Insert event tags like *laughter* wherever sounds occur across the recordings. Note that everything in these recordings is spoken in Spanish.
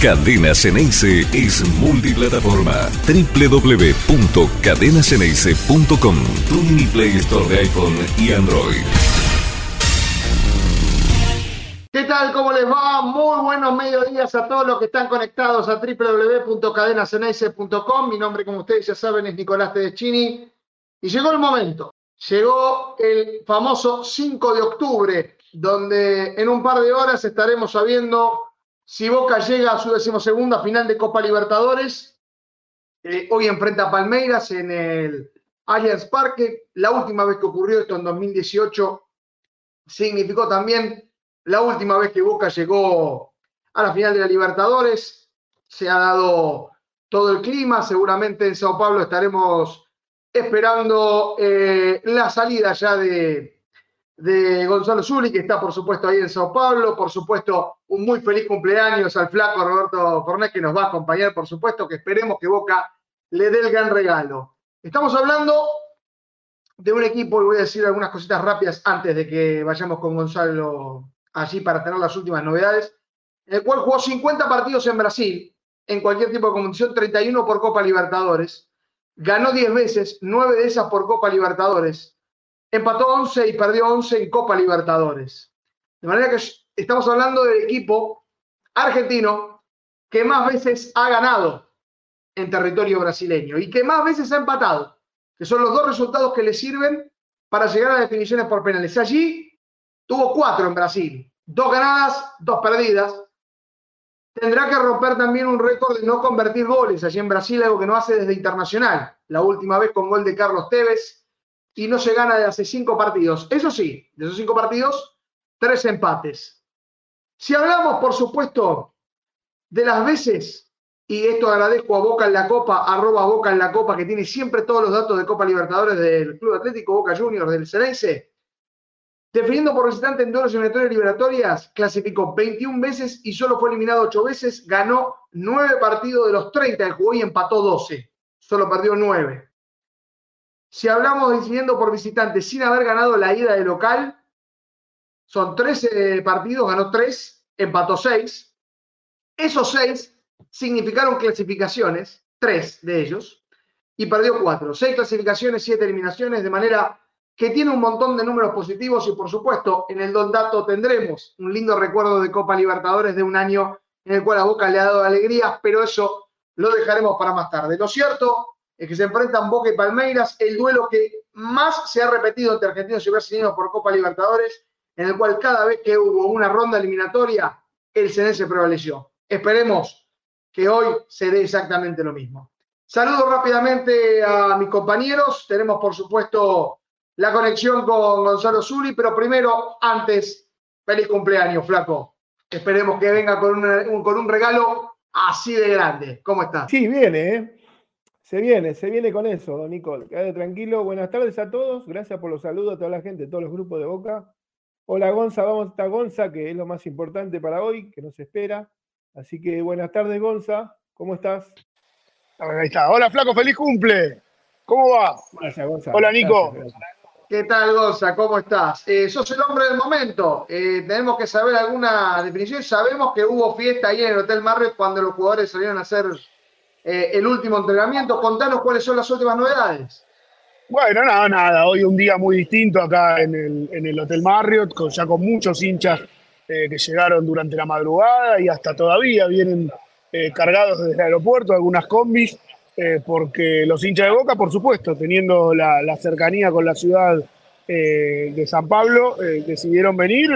Cadena Ceneice es multiplataforma. www.cadenaceneice.com Tu mini Play Store de iPhone y Android. ¿Qué tal? ¿Cómo les va? Muy buenos mediodías a todos los que están conectados a www.cadenaceneice.com. Mi nombre, como ustedes ya saben, es Nicolás Tedeschini. Y llegó el momento. Llegó el famoso 5 de octubre, donde en un par de horas estaremos sabiendo si Boca llega a su decimosegunda final de Copa Libertadores. Eh, hoy enfrenta a Palmeiras en el Allianz Parque. La última vez que ocurrió esto en 2018 significó también la última vez que Boca llegó a la final de la Libertadores. Se ha dado todo el clima. Seguramente en Sao Paulo estaremos esperando eh, la salida ya de, de Gonzalo Zuli, que está por supuesto ahí en Sao Paulo, por supuesto un muy feliz cumpleaños al flaco Roberto Fornés que nos va a acompañar, por supuesto que esperemos que Boca le dé el gran regalo. Estamos hablando de un equipo, y voy a decir algunas cositas rápidas antes de que vayamos con Gonzalo allí para tener las últimas novedades, en el cual jugó 50 partidos en Brasil, en cualquier tipo de competición, 31 por Copa Libertadores, ganó 10 veces, 9 de esas por Copa Libertadores, empató 11 y perdió 11 en Copa Libertadores. De manera que estamos hablando del equipo argentino que más veces ha ganado en territorio brasileño y que más veces ha empatado, que son los dos resultados que le sirven para llegar a definiciones por penales. Allí tuvo cuatro en Brasil, dos ganadas, dos perdidas. Tendrá que romper también un récord de no convertir goles allí en Brasil, algo que no hace desde Internacional. La última vez con gol de Carlos Tevez, y no se gana de hace cinco partidos. Eso sí, de esos cinco partidos, tres empates. Si hablamos, por supuesto, de las veces, y esto agradezco a Boca en la Copa, arroba Boca en la Copa, que tiene siempre todos los datos de Copa Libertadores del Club Atlético Boca Juniors del Ceneice, definiendo por visitante en duelos eliminatorias liberatorias, clasificó 21 veces y solo fue eliminado 8 veces, ganó 9 partidos de los 30 que jugó y empató 12, solo perdió 9. Si hablamos de incidiendo por visitante sin haber ganado la ida de local, son 13 partidos, ganó 3, empató 6. Esos 6 significaron clasificaciones, 3 de ellos, y perdió 4. 6 clasificaciones, 7 eliminaciones, de manera que tiene un montón de números positivos y por supuesto en el Don Dato tendremos un lindo recuerdo de Copa Libertadores de un año en el cual a Boca le ha dado alegrías, pero eso lo dejaremos para más tarde. Lo cierto que se enfrentan Boca y Palmeiras, el duelo que más se ha repetido entre argentinos y brasileños por Copa Libertadores, en el cual cada vez que hubo una ronda eliminatoria, el se prevaleció. Esperemos que hoy se dé exactamente lo mismo. Saludo rápidamente a mis compañeros. Tenemos, por supuesto, la conexión con Gonzalo Zuli, pero primero, antes, feliz cumpleaños, flaco. Esperemos que venga con, un, con un regalo así de grande. ¿Cómo estás? Sí, viene, ¿eh? Se viene, se viene con eso, don Nicole. Quédate tranquilo. Buenas tardes a todos. Gracias por los saludos a toda la gente, a todos los grupos de Boca. Hola Gonza, vamos a Gonza, que es lo más importante para hoy, que nos espera. Así que buenas tardes, Gonza. ¿Cómo estás? Ahí está. Hola, Flaco, feliz cumple. ¿Cómo va? Gracias, Gonza. Hola, Nico. ¿Qué tal, Gonza? ¿Cómo estás? Eh, sos el hombre del momento. Eh, tenemos que saber alguna definición. Sabemos que hubo fiesta ahí en el Hotel Marriott cuando los jugadores salieron a hacer eh, el último entrenamiento. Contanos cuáles son las últimas novedades. Bueno, nada, nada. Hoy un día muy distinto acá en el, en el Hotel Marriott, ya con muchos hinchas eh, que llegaron durante la madrugada y hasta todavía vienen eh, cargados desde el aeropuerto, algunas combis, porque los hinchas de Boca, por supuesto, teniendo la, cercanía con la ciudad de San Pablo, decidieron venir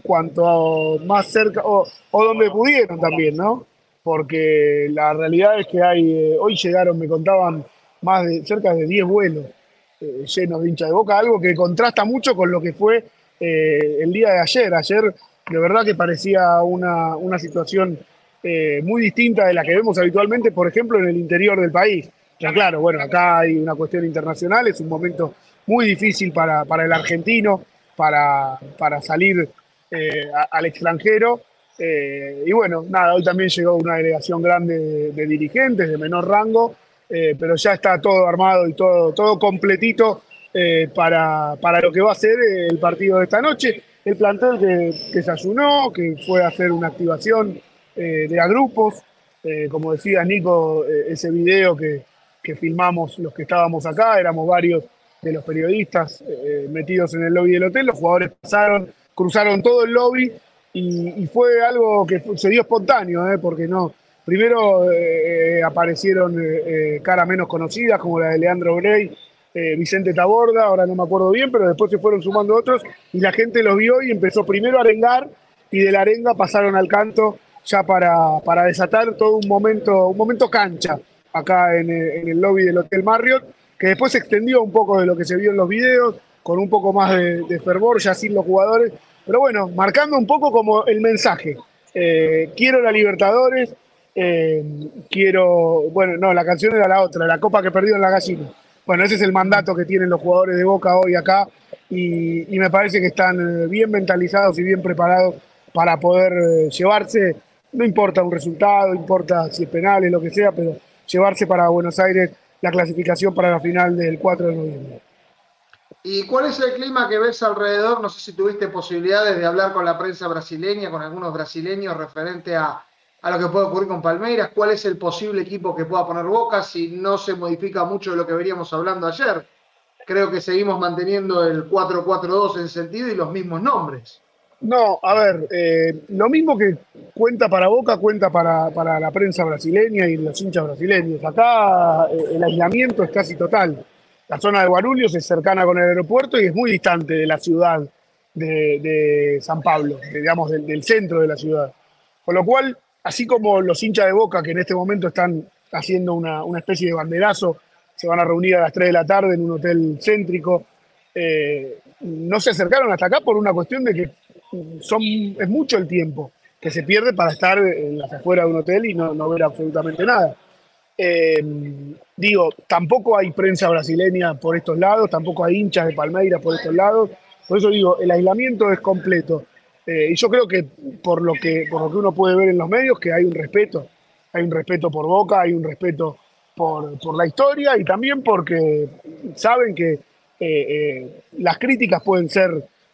cuanto más cerca, o, o donde pudieron también, ¿no? Porque la realidad es que hay, eh, hoy llegaron, me contaban, más de cerca de 10 vuelos eh, llenos de hincha de boca, algo que contrasta mucho con lo que fue eh, el día de ayer. Ayer de verdad que parecía una, una situación muy distinta de la que vemos habitualmente, por ejemplo, en el interior del país. Ya claro, bueno, acá hay una cuestión internacional, es un momento muy difícil para, para el argentino, para, para salir al extranjero eh, y bueno, nada, hoy también llegó una delegación grande de, dirigentes de menor rango, eh, pero ya está todo armado y todo, todo completito eh, para, para, lo que va a ser el partido de esta noche. El plantel que, que se ayunó, que fue a hacer una activación de a grupos. Como decía Nico, ese video que, que, filmamos los que estábamos acá, éramos varios de los periodistas metidos en el lobby del hotel, los jugadores pasaron, cruzaron todo el lobby y, fue algo que se dio espontáneo, porque no, primero aparecieron caras menos conocidas como la de Leandro Grey, eh, Vicente Taborda, ahora no me acuerdo bien, pero después se fueron sumando otros y la gente los vio y empezó primero a arengar y de la arenga pasaron al canto ya para, para desatar todo un momento, un momento cancha acá en, el lobby del Hotel Marriott, que después se extendió un poco de lo que se vio en los videos, con un poco más de, fervor, ya sin los jugadores, pero bueno, marcando un poco como el mensaje. Eh, quiero la Libertadores, eh, quiero, bueno, no, la canción era la otra, la copa que perdió en la gallina. Bueno, ese es el mandato que tienen los jugadores de Boca hoy acá y, me parece que están eh, bien mentalizados y bien preparados para poder eh, llevarse, no importa un resultado, importa si es penal, lo que sea, pero llevarse para Buenos Aires la clasificación para la final del 4 de noviembre. ¿Y cuál es el clima que ves alrededor? No sé si tuviste posibilidades de hablar con la prensa brasileña, con algunos brasileños referente a a lo que puede ocurrir con Palmeiras, cuál es el posible equipo que pueda poner Boca si no se modifica mucho de lo que veníamos hablando ayer. Creo que seguimos manteniendo el 4-4-2 en sentido y los mismos nombres. No, a ver, eh, lo mismo que cuenta para Boca, cuenta para, la prensa brasileña y los hinchas brasileños. Acá eh, el aislamiento es casi total. La zona de Guarulhos es cercana con el aeropuerto y es muy distante de la ciudad de, San Pablo, digamos, del, centro de la ciudad. Con lo cual, así como los hinchas de Boca que en este momento están haciendo una, especie de banderazo, se van a reunir a las 3 de la tarde en un hotel céntrico, eh, no se acercaron hasta acá por una cuestión de que son, es mucho el tiempo que se pierde para estar en las afueras de un hotel y no, ver absolutamente nada. Eh, digo, tampoco hay prensa brasileña por estos lados, tampoco hay hinchas de Palmeiras por estos lados, por eso digo, el aislamiento es completo. Eh, y yo creo que por lo que por lo que uno puede ver en los medios, que hay un respeto, hay un respeto por Boca, hay un respeto por, la historia y también porque saben que eh, eh, las críticas pueden ser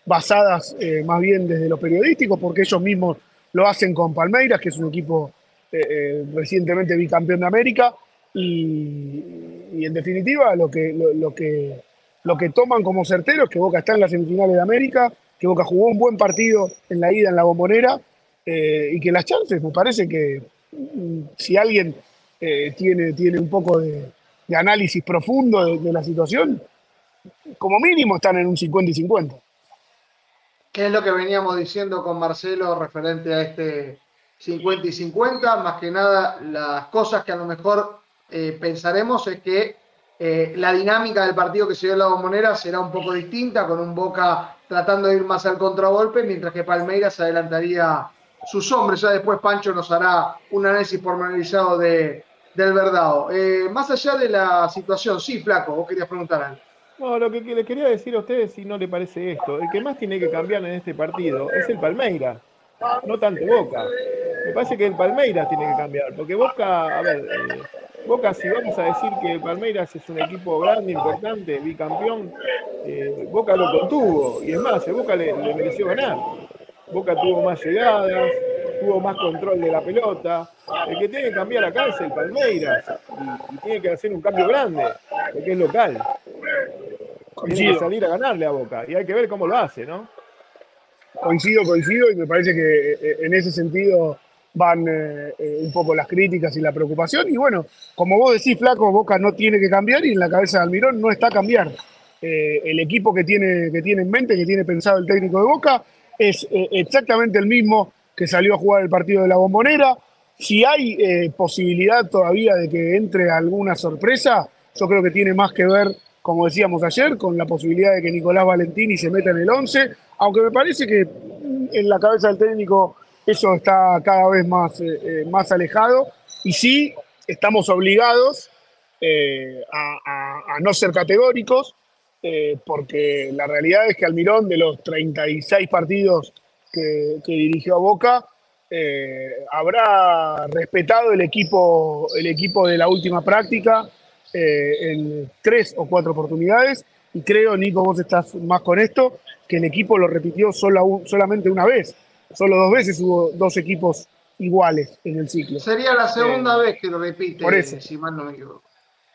basadas más bien desde lo periodístico, porque ellos mismos lo hacen con Palmeiras, que es un equipo recientemente bicampeón de América, y, en definitiva lo que, lo, que, lo que toman como certero es que Boca está en las semifinales de América, que Boca jugó un buen partido en la ida en la bombonera eh, y que las chances, me parece que mm, si alguien eh, tiene, tiene un poco de, análisis profundo de, la situación, como mínimo están en un 50 y 50. ¿Qué es lo que veníamos diciendo con Marcelo referente a este 50 y 50? Más que nada, las cosas que a lo mejor eh, pensaremos es que la dinámica del partido que se dio en la bombonera será un poco distinta, con un Boca tratando de ir más al contragolpe, mientras que Palmeiras adelantaría sus hombres. Ya después Pancho nos hará un análisis pormenorizado de, del verdado. Eh, más allá de la situación, sí, Flaco, vos querías preguntar algo. No, lo que, le quería decir a ustedes, si no le parece esto, el que más tiene que cambiar en este partido es el Palmeiras, no tanto Boca. Me parece que el Palmeiras tiene que cambiar, porque Boca, a ver, eh, Boca, si vamos a decir que Palmeiras es un equipo grande, importante, bicampeón, eh, Boca lo contuvo. Y es más, el Boca le, mereció ganar. Boca tuvo más llegadas, tuvo más control de la pelota. El que tiene que cambiar acá es el Palmeiras. Y, tiene que hacer un cambio grande, porque es local. Tiene que salir a ganarle a Boca. Y hay que ver cómo lo hace, ¿no? Coincido, coincido, y me parece que eh, en ese sentido van eh, eh, un poco las críticas y la preocupación. Y bueno, como vos decís, Flaco, Boca no tiene que cambiar y en la cabeza de Almirón no está cambiar. Eh, el equipo que tiene, que tiene en mente, que tiene pensado el técnico de Boca, es exactamente el mismo que salió a jugar el partido de la bombonera. Si hay posibilidad todavía de que entre alguna sorpresa, yo creo que tiene más que ver, como decíamos ayer, con la posibilidad de que Nicolás Valentini se meta en el 11, aunque me parece que en la cabeza del técnico eso está cada vez más, eh, eh, más alejado y sí estamos obligados eh, a, no ser categóricos, porque la realidad es que Almirón, de los 36 partidos que, dirigió a Boca, habrá respetado el equipo, el equipo de la última práctica en tres o cuatro oportunidades. Y creo, Nico, vos estás más con esto, que el equipo lo repitió solamente una vez Solo dos veces hubo dos equipos iguales en el ciclo. Sería la segunda Eh, vez que lo repite, por eso. si mal no me equivoco.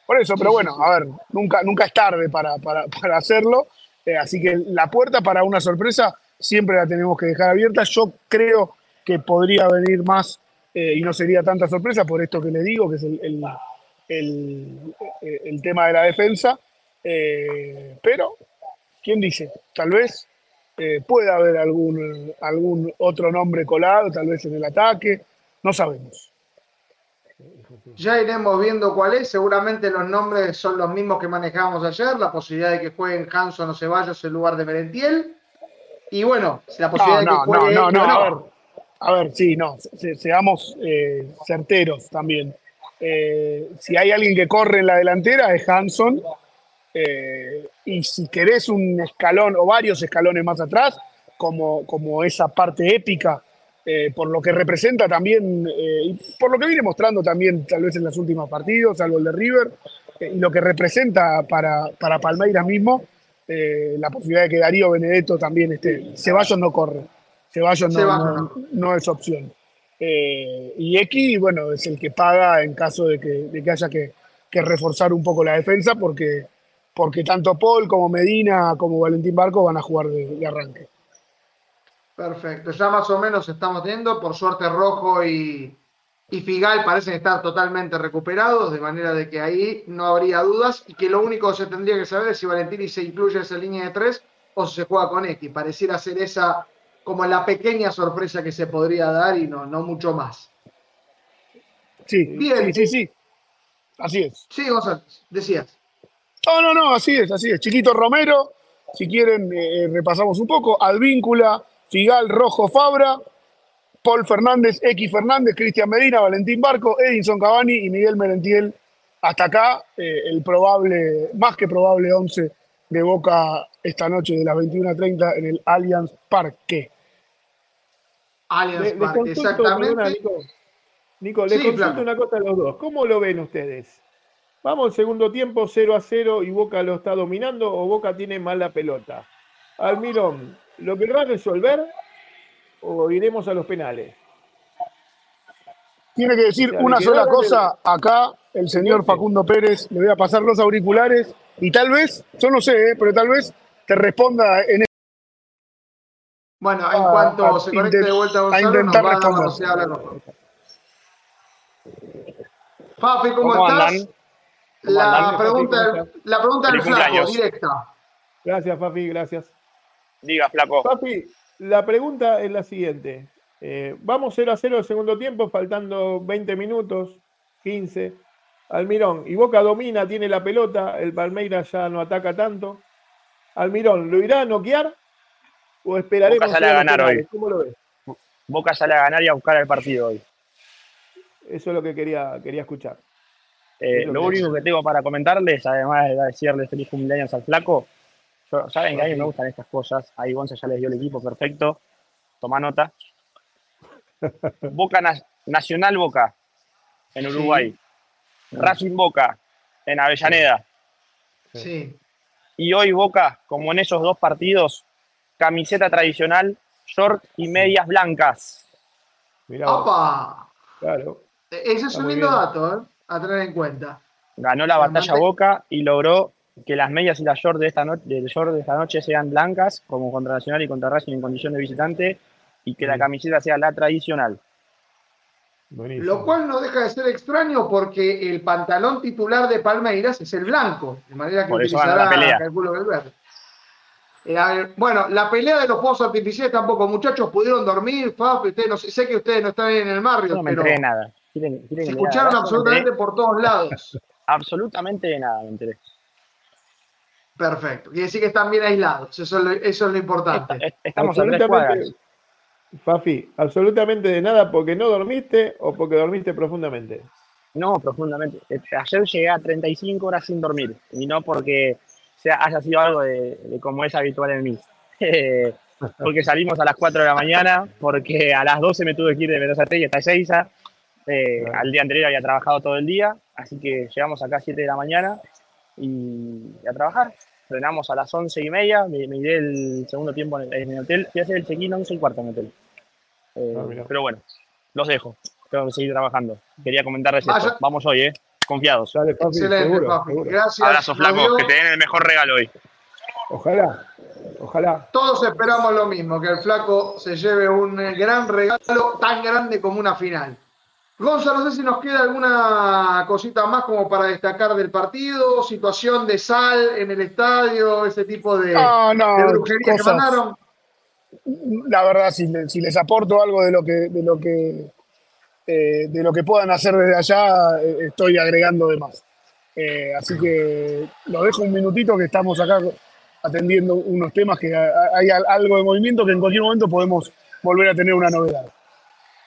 Por eso, pero bueno, a ver, nunca, nunca es tarde para, para- para hacerlo. eh, así que la puerta para una sorpresa siempre la tenemos que dejar abierta. Yo creo que podría venir más eh, y no sería tanta sorpresa por esto que le digo, que es el, el- el- el tema de la defensa. Eh, pero, ¿quién dice? Tal vez eh, pueda haber algún, algún otro nombre colado, tal vez en el ataque, no sabemos. Ya iremos viendo cuál es. Seguramente los nombres son los mismos que manejábamos ayer. La posibilidad de que jueguen Hanson o Ceballos en lugar de Merentiel. Y bueno, la posibilidad No, no, de que no, juegue. no, no, bueno, a ver, a ver, sí, no, se- seamos eh, certeros también. Eh, si hay alguien que corre en la delantera es Hanson, eh, y si querés un escalón o varios escalones más atrás, como, como esa parte épica, eh, por lo que representa también, eh, y por lo que viene mostrando también tal vez en los últimos partidos, salvo el de River, y lo que representa para, para Palmeiras mismo, la posibilidad de que Darío Benedetto también esté. Ceballos no corre, Ceballos no, Ceballos no- no es opción. Y X, bueno, es el que paga en caso de que, de que haya que, que reforzar un poco la defensa, porque, porque tanto Paul como Medina como Valentín Barco van a jugar de, de arranque. Perfecto. Ya más o menos estamos teniendo. Por suerte, Rojo y, y Figal parecen estar totalmente recuperados, de manera de que ahí no habría dudas. Y que lo único que se tendría que saber es si Valentini se incluye esa línea de tres o si se juega con X. Pareciera ser esa como la pequeña sorpresa que se podría dar y no, no mucho más. Sí, Bien. sí, sí, sí. Así es. Sí, González, decías. No, no, no, así es, así es. Chiquito Romero, si quieren, eh, repasamos un poco. Advíncula, Figal, Rojo, Fabra, Paul Fernández, X Fernández, Cristian Medina, Valentín Barco, Edinson Cavani y Miguel Merentiel. Hasta acá, eh, el probable, más que probable 11 de Boca esta noche de las 21.30 en el Allianz Parque. Allianz Parque, exactamente. perdona, Nico. Nico, le Sí, consulto una cosa a los dos. ¿Cómo lo ven ustedes? ¿Vamos al segundo tiempo 0 a 0 y Boca lo está dominando o Boca tiene mala pelota? Almirón, ¿lo querrá resolver o iremos a los penales? Tiene que decir una sola cosa acá, el señor. Facundo Pérez, le voy a pasar los auriculares y tal vez, yo no sé, eh, pero tal vez te responda en Bueno, en a- cuanto a se conecte de vuelta a Gonzalo, nos intentar va a dar la responder. posibilidad de hablar con Fafi, ¿cómo, ¿Cómo estás? andan? La? Fafi, pregunta, la pregunta del flaco, cumpleaños. directa. Gracias, Fafi, gracias. Diga, flaco. Papi, la pregunta es la siguiente. Eh, vamos 0 a 0 el segundo tiempo, faltando 20 minutos, 15. Almirón, y Boca domina, tiene la pelota, el Palmeiras ya no ataca tanto. Almirón, ¿lo irá a noquear o esperaremos Boca sale a ganar hoy. ¿Cómo lo ves? Boca sale a ganar y a buscar el partido hoy. Eso es lo que quería, quería escuchar. Eh, lo único que tengo para comentarles, además de decirles feliz cumpleaños al flaco, yo- saben que a mí me gustan estas cosas. Ahí Gonza ya les dio el equipo perfecto. Toma nota. *laughs* Boca Na- Nacional Boca en Uruguay. Racing Boca en Avellaneda. Sí. Y hoy Boca, como en esos dos partidos, camiseta tradicional, short y medias blancas. Mirá ¡Opa! claro. Ese es Está un lindo bien. dato, ¿eh? A tener en cuenta. Ganó la La batalla Boca y logró que las medias y las short de esta noche, del short de esta noche sean blancas, como contra Nacional y contra Racing en condición de visitante, y que la camiseta sea la tradicional. Buenísimo. Lo cual no deja de ser extraño porque el pantalón titular de Palmeiras es el blanco, de manera que Por utilizará, la pelea. calculo que el verde. Eh, bueno, la pelea de los fuegos artificiales tampoco, muchachos, pudieron dormir, Fafi, ustedes no sé, sé que ustedes no están en el barrio, no me pero de nada. ¿Quieren- quieren se escucharon absolutamente por todos lados. *laughs* absolutamente de nada, me enteré. Perfecto. Quiere decir que están bien aislados, eso es lo, eso es lo importante. Est- Estamos a cuadras. Fafi, absolutamente de nada porque no dormiste o porque dormiste profundamente. No, profundamente. Eh, Ayer llegué a 35 horas sin dormir, y no porque sea, haya sido algo de, de como es habitual en mí. *laughs* Porque salimos a las 4 de la mañana, porque a las 12 me tuve que ir de Mendoza y hasta Ezeiza. Eh, Claro. Al día anterior había trabajado todo el día, así que llegamos acá a 7 de la mañana y, y a trabajar. Frenamos a las 11 y media, me, me iré el segundo tiempo en el, en el hotel. Fui a hacer el check-in 11 y cuarto en el hotel. Eh, Ah, pero bueno, los dejo. Tengo que seguir trabajando. Quería comentarles Vaya. esto. Vamos hoy, ¿eh? Confiados. Dale, papi, Excelente, seguro, papi. seguro. Gracias. Abrazo, flaco. Que te den el mejor regalo hoy. Ojalá, ojalá. Todos esperamos lo mismo, que el flaco se lleve un eh, gran regalo tan grande como una final. Gonzalo, no sé si nos queda alguna cosita más como para destacar del partido, situación de sal en el estadio, ese tipo de, No, no, de brujería que cosas. mandaron. la verdad, si, le- si les aporto algo de lo que, de lo que, eh, de lo que puedan hacer desde allá, eh, estoy agregando de más. Eh, así que lo dejo un minutito que estamos acá atendiendo unos temas que ha- hay al- algo de movimiento que en cualquier momento podemos volver a tener una novedad.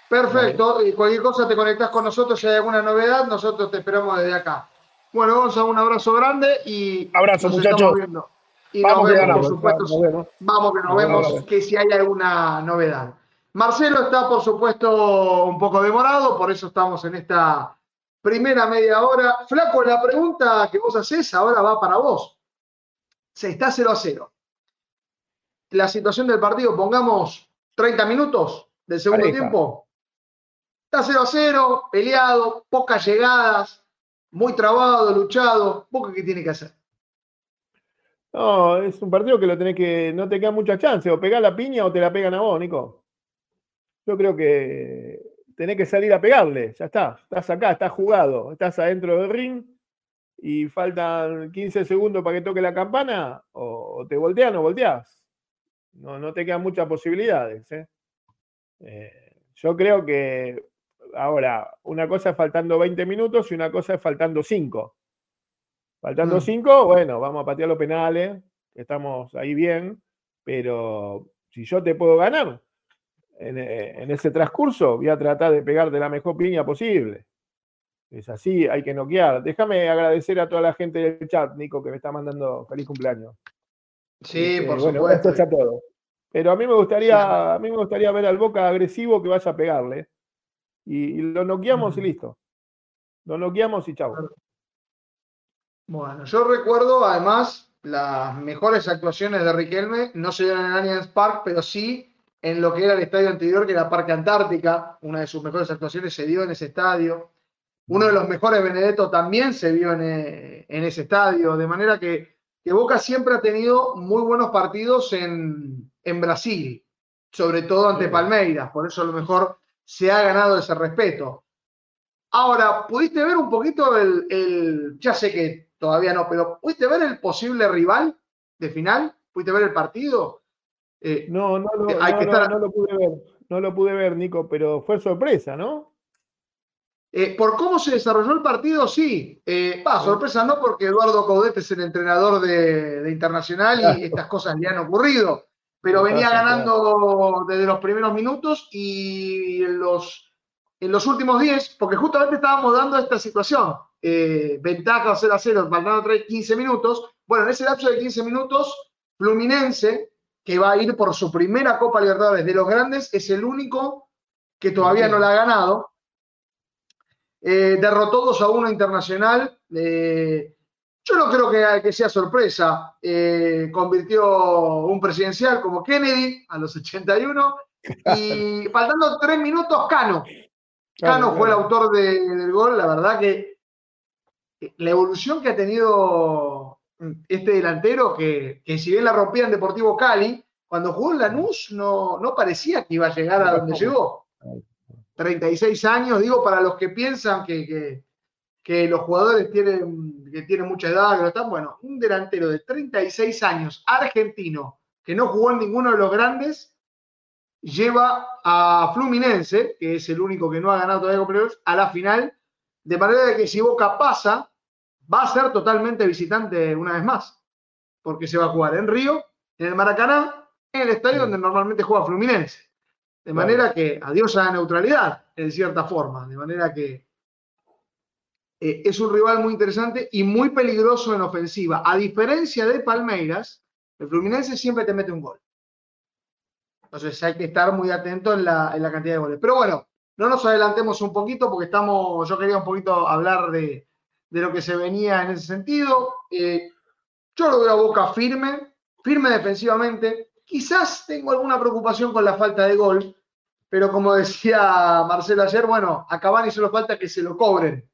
Perfecto, y cualquier cosa te conectás con nosotros si hay alguna novedad, nosotros te esperamos desde acá. Bueno, Gonzalo, un abrazo grande y Abrazo, nos muchachos. estamos viendo. Y Vamos nos que vemos, ganamos. por supuesto, Nos vemos. Vamos que nos Nos vemos, vemos. que si hay alguna novedad. Marcelo está, por supuesto, un poco demorado, por eso estamos en esta primera media hora. Flaco, la pregunta que vos haces ahora va para vos. Se está 0 a 0. La situación del partido, pongamos 30 minutos del segundo Pareja. tiempo. Está 0 a 0, peleado, pocas llegadas, muy trabado, luchado. ¿Vos qué tiene que hacer? No, es un partido que lo tenés que. No te queda mucha chance. O pegás la piña o te la pegan a vos, Nico. Yo creo que tenés que salir a pegarle. Ya está. Estás acá, estás jugado. Estás adentro del ring y faltan 15 segundos para que toque la campana. O, te voltean o volteás. No, no te quedan muchas posibilidades. ¿eh? Eh, yo creo que. Ahora, una cosa es faltando 20 minutos y una cosa es faltando 5. Faltando Mm. cinco, bueno, vamos a patear los penales, estamos ahí bien, pero si yo te puedo ganar en, eh, en ese transcurso, voy a tratar de pegarte la mejor piña posible. Es así, hay que noquear. Déjame agradecer a toda la gente del chat, Nico, que me está mandando feliz cumpleaños. Sí, Este, por bueno, supuesto. esto ya todo. Pero a mí me gustaría, a mí me gustaría ver al Boca agresivo que vaya a pegarle. Y, y lo noqueamos y listo. Lo noqueamos y chau. Bueno, yo recuerdo además las mejores actuaciones de Riquelme, no se dieron en Allianz Park, pero sí en lo que era el estadio anterior, que era Parque Antártica. Una de sus mejores actuaciones se dio en ese estadio. Uno de los mejores Benedetto también se vio en, en ese estadio. De manera que, que Boca siempre ha tenido muy buenos partidos en, en Brasil, sobre todo ante. Palmeiras. Por eso a lo mejor se ha ganado ese respeto. Ahora, ¿pudiste ver un poquito el, el- ya sé que todavía no, pero ¿pudiste ver el posible rival de final? ¿Pudiste ver el partido? Eh, No, no lo, Eh, hay no, que estar- no lo pude ver. No lo pude ver, Nico, pero fue sorpresa, ¿no? eh, por cómo se desarrolló el partido, sí. Eh, sorpresa no, porque Eduardo Caudete es el entrenador de, de Internacional y Claro. *laughs* estas cosas le han ocurrido. Pero venía ganando desde los primeros minutos y en los, en los últimos 10, porque justamente estábamos dando esta situación. eh, ventaja 0 a 0, faltando tres- 15 minutos. Bueno, en ese lapso de 15 minutos, Fluminense, que va a ir por su primera Copa Libertadores de los grandes, es el único que todavía no la ha ganado. Eh, derrotó 2 a 1 Internacional. eh, yo no creo que, que sea sorpresa. Eh, convirtió un presidencial como Kennedy a los 81 *laughs* y faltando 3 minutos, Cano. Cano fue el autor de- del gol. La verdad que eh, la evolución que ha tenido este delantero, que, que si bien la rompía en Deportivo Cali, cuando jugó en Lanús no, no parecía que iba a llegar a donde llegó. 36 años, digo, para los que piensan que, que- que los jugadores tienen, que tienen mucha edad, que no están, bueno, un delantero de 36 años, argentino, que no jugó en ninguno de los grandes, lleva a Fluminense, que es el único que no ha ganado todavía con playoffs, a la final, de manera que si Boca pasa, va a ser totalmente visitante una vez más, porque se va a jugar en Río, en el Maracaná, en el estadio Sí. donde normalmente juega Fluminense. De manera que adiós a la neutralidad, en cierta forma. De manera que eh, es un rival muy interesante y muy peligroso en ofensiva. A diferencia de Palmeiras, el Fluminense siempre te mete un gol. Entonces hay que estar muy atento en la, en la cantidad de goles. Pero bueno, no nos adelantemos un poquito porque estamos, yo quería un poquito hablar de, de lo que se venía en ese sentido. Eh, yo lo veo a Boca firme, firme defensivamente. Quizás tengo alguna preocupación con la falta de gol, pero como decía Marcelo ayer, bueno, a Cavani solo falta que se lo cobren.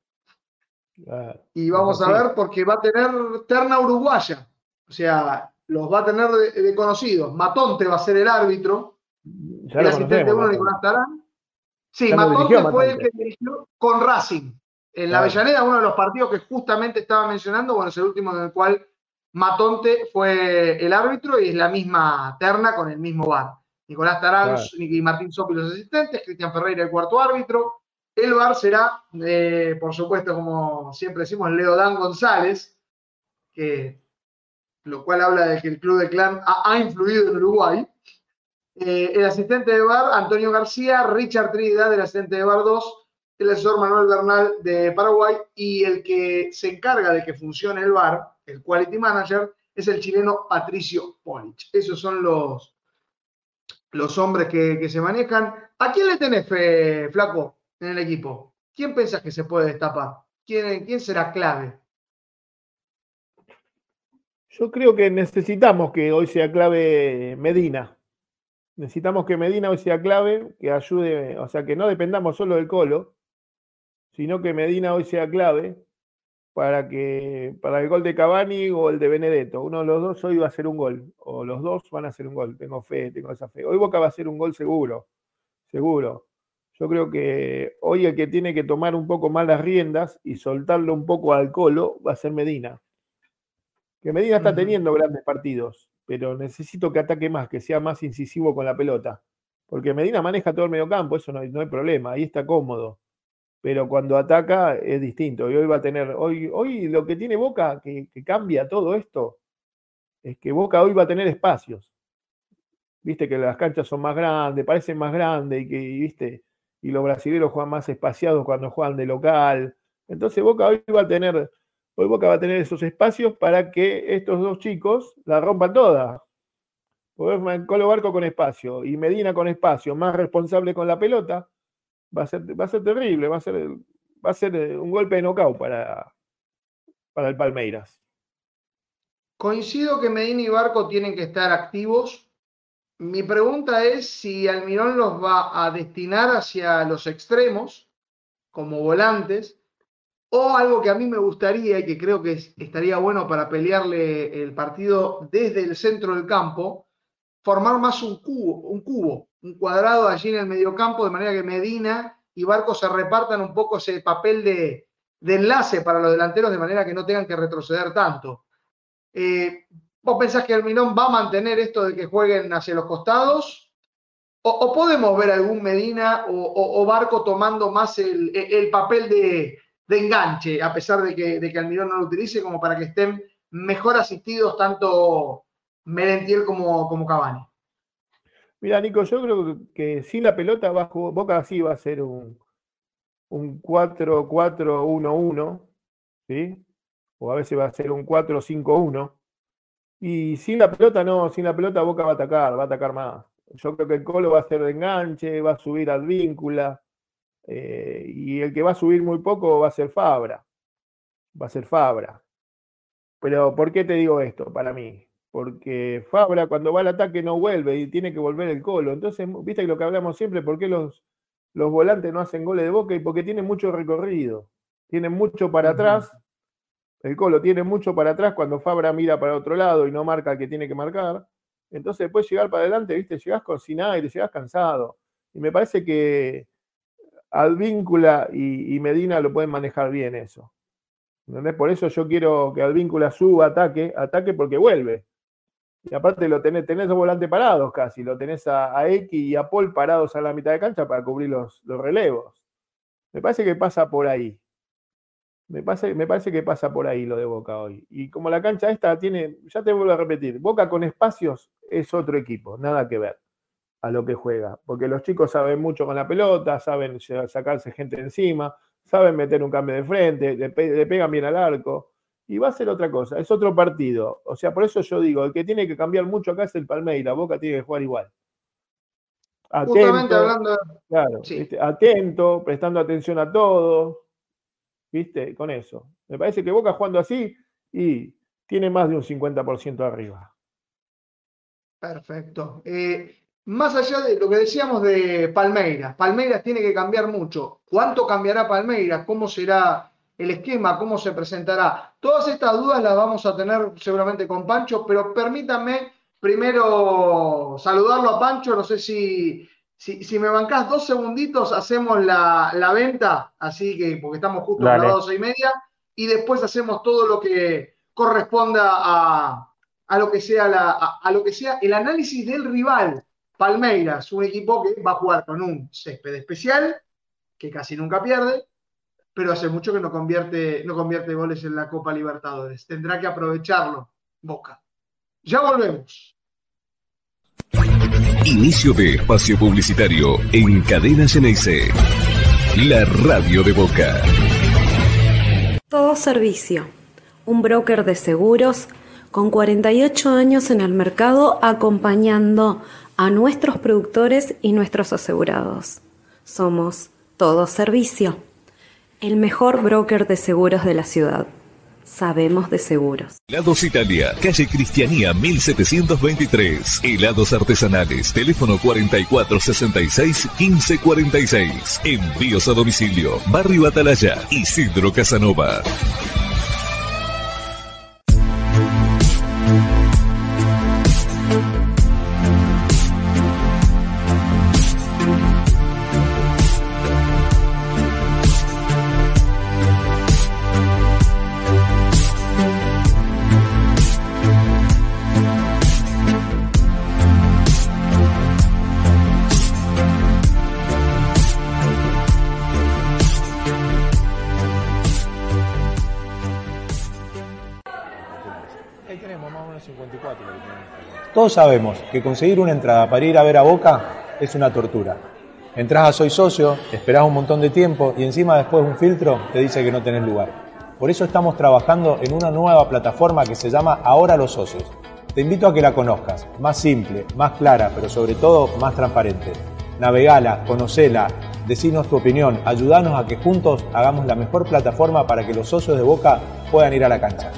Y vamos a ver porque va a tener terna uruguaya. O sea, los va a tener de, conocidos. Matonte va a ser el árbitro. el asistente uno, Nicolás Tarán. Sí, Matonte fue el que dirigió con Racing. En la Avellaneda, uno de los partidos que justamente estaba mencionando, bueno, es el último en el cual Matonte fue el árbitro y es la misma terna con el mismo bar. Nicolás Tarán y Martín Sopi los asistentes, Cristian Ferreira el cuarto árbitro. El bar será, eh, por supuesto, como siempre decimos, Leo Dan González, que, lo cual habla de que el club de clan ha, influido en Uruguay. Eh, el asistente de bar, Antonio García, Richard Trinidad, el asistente de bar 2, el asesor Manuel Bernal de Paraguay y el que se encarga de que funcione el bar, el Quality Manager, es el chileno Patricio Polich. Esos son los, los hombres que, se manejan. ¿A quién le tenés Flaco, en el equipo? ¿Quién pensás que se puede destapar? ¿Quién, será clave? Yo creo que necesitamos que hoy sea clave Medina. Necesitamos que Medina hoy sea clave, que ayude, o sea, que no dependamos solo del Colo, sino que Medina hoy sea clave para que para el gol de Cavani o el de Benedetto. Uno de los dos hoy va a hacer un gol, o los dos van a hacer un gol. Tengo fe, tengo esa fe. Hoy Boca va a hacer un gol seguro, seguro. Yo creo que hoy el que tiene que tomar un poco más las riendas y soltarlo un poco al colo va a ser Medina. Que Medina está teniendo grandes partidos, pero necesito que ataque más, que sea más incisivo con la pelota. Porque Medina maneja todo el medio campo, eso no hay, no hay problema, ahí está cómodo pero cuando ataca es distinto. Y hoy va a tener, hoy, hoy lo que tiene Boca, que, cambia todo esto, es que Boca hoy va a tener espacios. Viste que las canchas son más grandes, parecen más grandes y que, viste, y los brasileños juegan más espaciados cuando juegan de local. Entonces Boca hoy va a tener, hoy Boca va a tener esos espacios para que estos dos chicos la rompan toda. Colo Barco con espacio y Medina con espacio, más responsable con la pelota va a ser, va a ser terrible, va a ser, va a ser eh, un golpe de knockout para, para el Palmeiras. Coincido que Medina y Barco tienen que estar activos. Mi pregunta es si Almirón los va a destinar hacia los extremos, como volantes, o algo que a mí me gustaría y que creo que estaría bueno para pelearle el partido desde el centro del campo, formar más un cubo, un cubo, un cuadrado allí en el mediocampo, de manera que Medina y Barco se repartan un poco ese papel de, enlace para los delanteros, de manera que no tengan que retroceder tanto. Eh, ¿Vos pensás que Almirón va a mantener esto de que jueguen hacia los costados? ¿O, podemos ver algún Medina o, Barco tomando más el, papel de, enganche, a pesar de que, de que Almirón no lo utilice, como para que estén mejor asistidos tanto Merentiel como, como Cavani? Mira, Nico, yo creo que sin la pelota Boca así va a ser un, un 4-4-1-1, ¿sí? O a veces va a ser un 4-5-1. Y sin la pelota no, sin la pelota Boca va a atacar, va a atacar más. Yo creo que el Colo va a ser de enganche, va a subir al víncula. Eh, y el que va a subir muy poco va a ser Fabra. Va a ser Fabra. Pero ¿por qué te digo esto? Para mí, porque Fabra cuando va al ataque no vuelve y tiene que volver el colo. Entonces, viste lo que hablamos siempre, ¿por qué los, los volantes no hacen goles de boca? Y porque tienen mucho recorrido, tienen mucho para atrás. El colo tiene mucho para atrás cuando Fabra mira para otro lado y no marca el que tiene que marcar. Entonces, después llegar para adelante, viste, llegás con sin aire, llegás cansado. Y me parece que Advíncula y, y Medina lo pueden manejar bien eso. Por eso yo quiero que Advíncula suba, ataque, ataque porque vuelve. Y aparte lo tenés, tenés dos volantes parados casi, lo tenés a, X y a Paul parados a la mitad de cancha para cubrir los, relevos. Me parece que pasa por ahí. Me, me parece que pasa por ahí lo de Boca hoy. Y como la cancha esta tiene, ya te vuelvo a repetir, Boca con espacios es otro equipo, nada que ver a lo que juega. Porque los chicos saben mucho con la pelota, saben sacarse gente encima, saben meter un cambio de frente, le pegan bien al arco y va a ser otra cosa, es otro partido. O sea, por eso yo digo, el que tiene que cambiar mucho acá es el Palmeira, Boca tiene que jugar igual. Atento, hablando claro, atento, prestando atención a todo, ¿viste? Con eso. Me parece que Boca jugando así y tiene más de un 50% arriba. Perfecto. Eh, más allá de lo que decíamos de Palmeiras, Palmeiras tiene que cambiar mucho. ¿Cuánto cambiará Palmeiras? ¿Cómo será el esquema? ¿Cómo se presentará? Todas estas dudas las vamos a tener seguramente con Pancho, pero permítanme primero saludarlo a Pancho. No sé si, si, me bancás dos segunditos, hacemos la, venta, así que porque estamos justo a las doce y media, y después hacemos todo lo que corresponda a, lo que sea a lo que sea el análisis del rival Palmeiras, un equipo que va a jugar con un césped especial, que casi nunca pierde, pero hace mucho que no convierte, no convierte goles en la Copa Libertadores. Tendrá que aprovecharlo, Boca. Ya volvemos. Inicio de espacio publicitario en Cadena Ceneice. La radio de Boca. Todo servicio. Un broker de seguros con 48 años en el mercado acompañando a nuestros productores y nuestros asegurados. Somos Todo Servicio, el mejor broker de seguros de la ciudad. Sabemos de seguros. Helados Italia, calle Cristianía 1723. Helados artesanales, teléfono 4466-1546. Envíos a domicilio, Barrio Atalaya, Isidro Casanova. Todos sabemos que conseguir una entrada para ir a ver a Boca es una tortura. Entrás a Soy Socio, esperás un montón de tiempo y encima después un filtro te dice que no tenés lugar. Por eso estamos trabajando en una nueva plataforma que se llama Ahora los Socios. Te invito a que la conozcas, más simple, más clara, pero sobre todo más transparente. Navegala, conocela, decinos tu opinión, ayúdanos a que juntos hagamos la mejor plataforma para que los socios de Boca puedan ir a la cancha.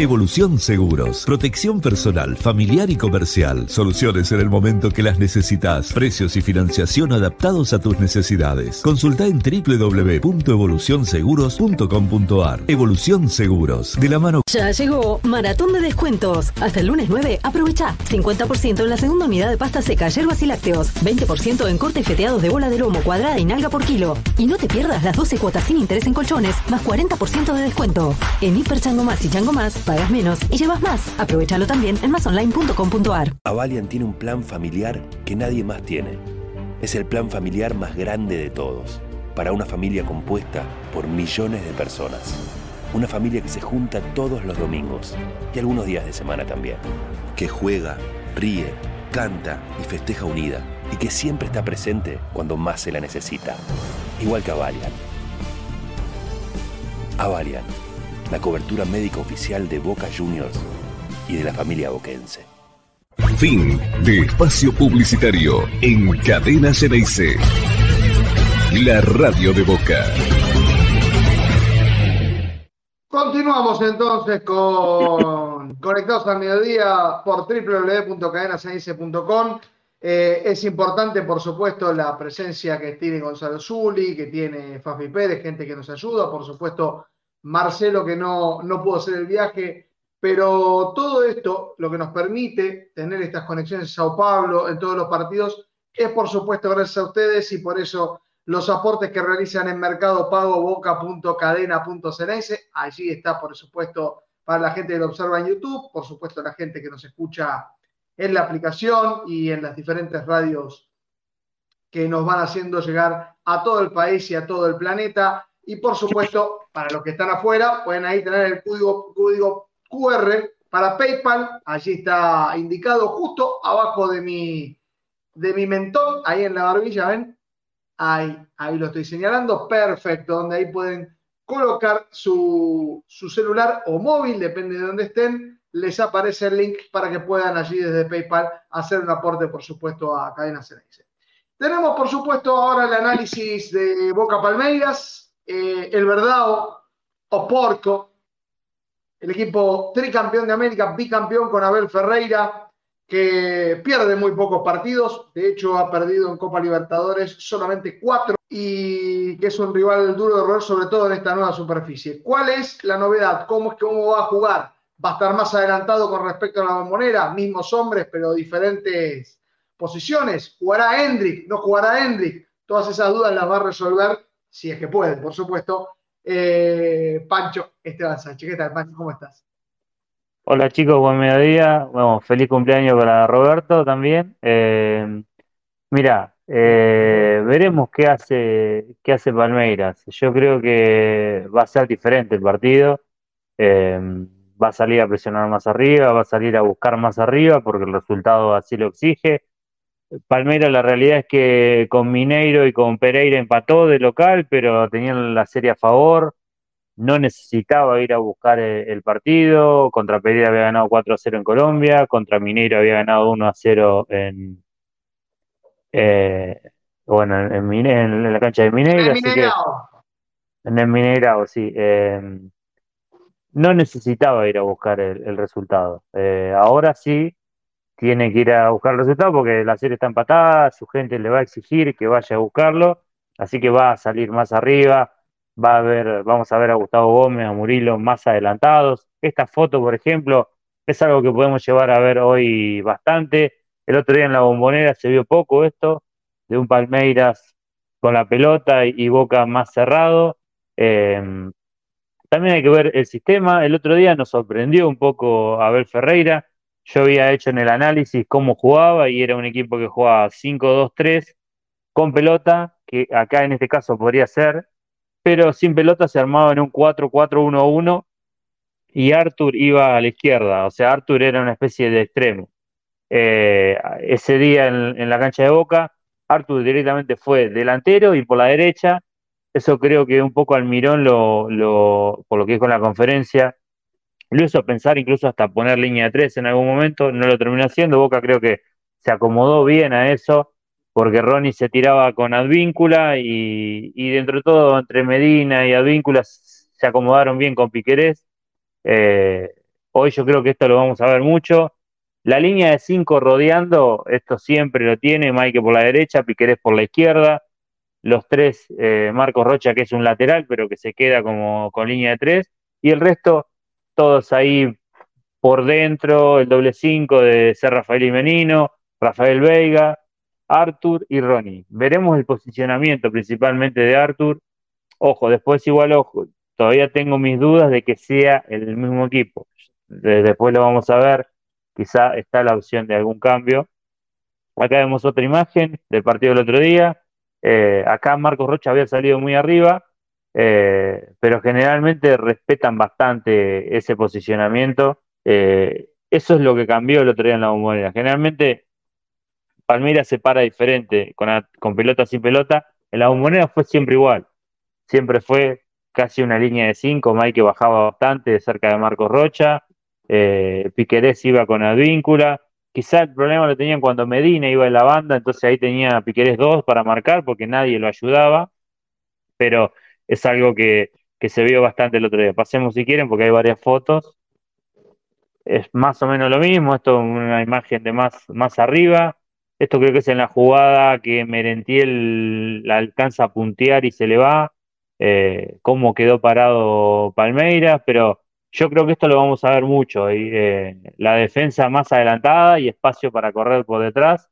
Evolución Seguros. Protección personal, familiar y comercial. Soluciones en el momento que las necesitas. Precios y financiación adaptados a tus necesidades. Consulta en www.evolucionseguros.com.ar. Evolución Seguros. De la mano. Ya llegó Maratón de Descuentos. Hasta el lunes 9, aprovecha. 50% en la segunda unidad de pasta seca, hierbas y lácteos. 20% en corte y feteados de bola de lomo, cuadrada y nalga por kilo. Y no te pierdas las 12 cuotas sin interés en colchones, más 40% de descuento. En Hiper Chango y Chango Más pagas menos y llevas más. Aprovechalo también en masonline.com.ar. Avalian tiene un plan familiar que nadie más tiene. Es el plan familiar más grande de todos, para una familia compuesta por millones de personas. Una familia que se junta todos los domingos y algunos días de semana también. Que juega, ríe, canta y festeja unida y que siempre está presente cuando más se la necesita. Igual que Avalian. Avalian la cobertura médica oficial de Boca Juniors y de la familia boquense. Fin de espacio publicitario en Cadena Ceneice. La radio de Boca. Continuamos entonces con *laughs* Conectados al Mediodía por www.cadenacenice.com. Eh, es importante, por supuesto, la presencia que tiene Gonzalo Zuli, que tiene Fafi Pérez, gente que nos ayuda, por supuesto, Marcelo que no, no pudo hacer el viaje, pero todo esto lo que nos permite tener estas conexiones en Sao Paulo, en todos los partidos, es por supuesto gracias a ustedes y por eso los aportes que realizan en Mercado Pago boca.cadena.ceneice, allí está por supuesto para la gente que lo observa en YouTube, por supuesto la gente que nos escucha en la aplicación y en las diferentes radios que nos van haciendo llegar a todo el país y a todo el planeta. Y por supuesto, para los que están afuera, pueden ahí tener el código, código QR para PayPal. Allí está indicado justo abajo de mi, de mi mentón, ahí en la barbilla, ¿ven? Ahí, ahí lo estoy señalando. Perfecto, donde ahí pueden colocar su, celular o móvil, depende de dónde estén. Les aparece el link para que puedan allí desde PayPal hacer un aporte, por supuesto, a Cadena Ceneice. Tenemos, por supuesto, ahora el análisis de Boca Palmeiras. Eh, el verdado o porco, el equipo tricampeón de América, bicampeón con Abel Ferreira, que pierde muy pocos partidos, de hecho ha perdido en Copa Libertadores solamente cuatro y que es un rival duro de roer, sobre todo en esta nueva superficie. ¿Cuál es la novedad? ¿Cómo cómo va a jugar? ¿Va a estar más adelantado con respecto a la bombonera? Mismos hombres, pero diferentes posiciones. ¿Jugará Hendrik? ¿No jugará Hendrik? Todas esas dudas las va a resolver, si es que puede, por supuesto, eh, Pancho Esteban Sánchez. ¿Qué tal, Pancho? ¿Cómo estás? Hola chicos, buen mediodía. Bueno, feliz cumpleaños para Roberto también. Eh, mira, eh, veremos qué hace, qué hace Palmeiras. Yo creo que va a ser diferente el partido. Eh, va a salir a presionar más arriba, va a salir a buscar más arriba porque el resultado así lo exige. Palmeiras, la realidad es que con Mineiro y con Pereira empató de local, pero tenían la serie a favor no necesitaba ir a buscar eh, el, partido. Contra Pereira había ganado 4 a 0 en Colombia, contra Mineiro había ganado 1 a 0 en. Eh, bueno, en, la cancha de Mineiro. En el Mineirao, sí. Em, no necesitaba ir a buscar el, resultado. Eh, ahora sí tiene que ir a buscar el resultado porque la serie está empatada, su gente le va a exigir que vaya a buscarlo, así que va a salir más arriba va a ver, vamos a ver a Gustavo Gómez, a Murilo más adelantados. Esta foto, por ejemplo, es algo que podemos llevar a ver hoy bastante. El otro día en la bombonera se vio poco esto, de un Palmeiras con la pelota y, Boca más cerrado. Em, también hay que ver el sistema. El otro día nos sorprendió un poco Abel Ferreira. Yo había hecho en el análisis cómo jugaba y era un equipo que jugaba 5-2-3 con pelota, que acá en este caso podría ser pero sin pelota se armaba en un 4-4-1-1 y Arthur iba a la izquierda, o sea, Arthur era una especie de extremo. Eh, ese día en, la cancha de Boca, Arthur directamente fue delantero y por la derecha, eso creo que un poco Almirón, lo, lo, por lo que dijo en la conferencia, lo hizo pensar incluso hasta poner línea de tres en algún momento, no lo terminó haciendo, Boca creo que se acomodó bien a eso, porque Ronnie se tiraba con Advíncula y, y dentro de todo, entre Medina y Advíncula se acomodaron bien con Piquerés. Eh, hoy yo creo que esto lo vamos a ver mucho. La línea de cinco rodeando, esto siempre lo tiene, Mike por la derecha, Piquerés por la izquierda, los tres, eh, Marcos Rocha que es un lateral, pero que se queda como con línea de tres, y el resto, todos ahí por dentro, el doble cinco de ser Rafael y Menino, Rafael Veiga, Arthur y Ronnie. Veremos el posicionamiento principalmente de Arthur. Ojo, después igual, ojo, todavía tengo mis dudas de que sea el mismo equipo. Después lo vamos a ver. Quizá está la opción de algún cambio. Acá vemos otra imagen del partido del otro día. Eh, acá Marcos Rocha había salido muy arriba, eh, pero generalmente respetan bastante ese posicionamiento. Eh, eso es lo que cambió el otro día en la bombonera. Generalmente Palmeiras se para diferente, con, con pelota sin pelota. En la bombonera fue siempre igual. Siempre fue casi una línea de cinco. Mike bajaba bastante cerca de Marcos Rocha. Eh, Piquerés iba con Advíncula. Quizá el problema lo tenían cuando Medina iba en la banda, entonces ahí tenía Piquerés dos para marcar porque nadie lo ayudaba. Pero es algo que, se vio bastante el otro día. Pasemos si quieren porque hay varias fotos. Es más o menos lo mismo, esto es una imagen de más, más arriba. Esto creo que es en la jugada que Merentiel la alcanza a puntear y se le va. Eh, cómo quedó parado Palmeiras, pero yo creo que esto lo vamos a ver mucho. Eh, la defensa más adelantada y espacio para correr por detrás.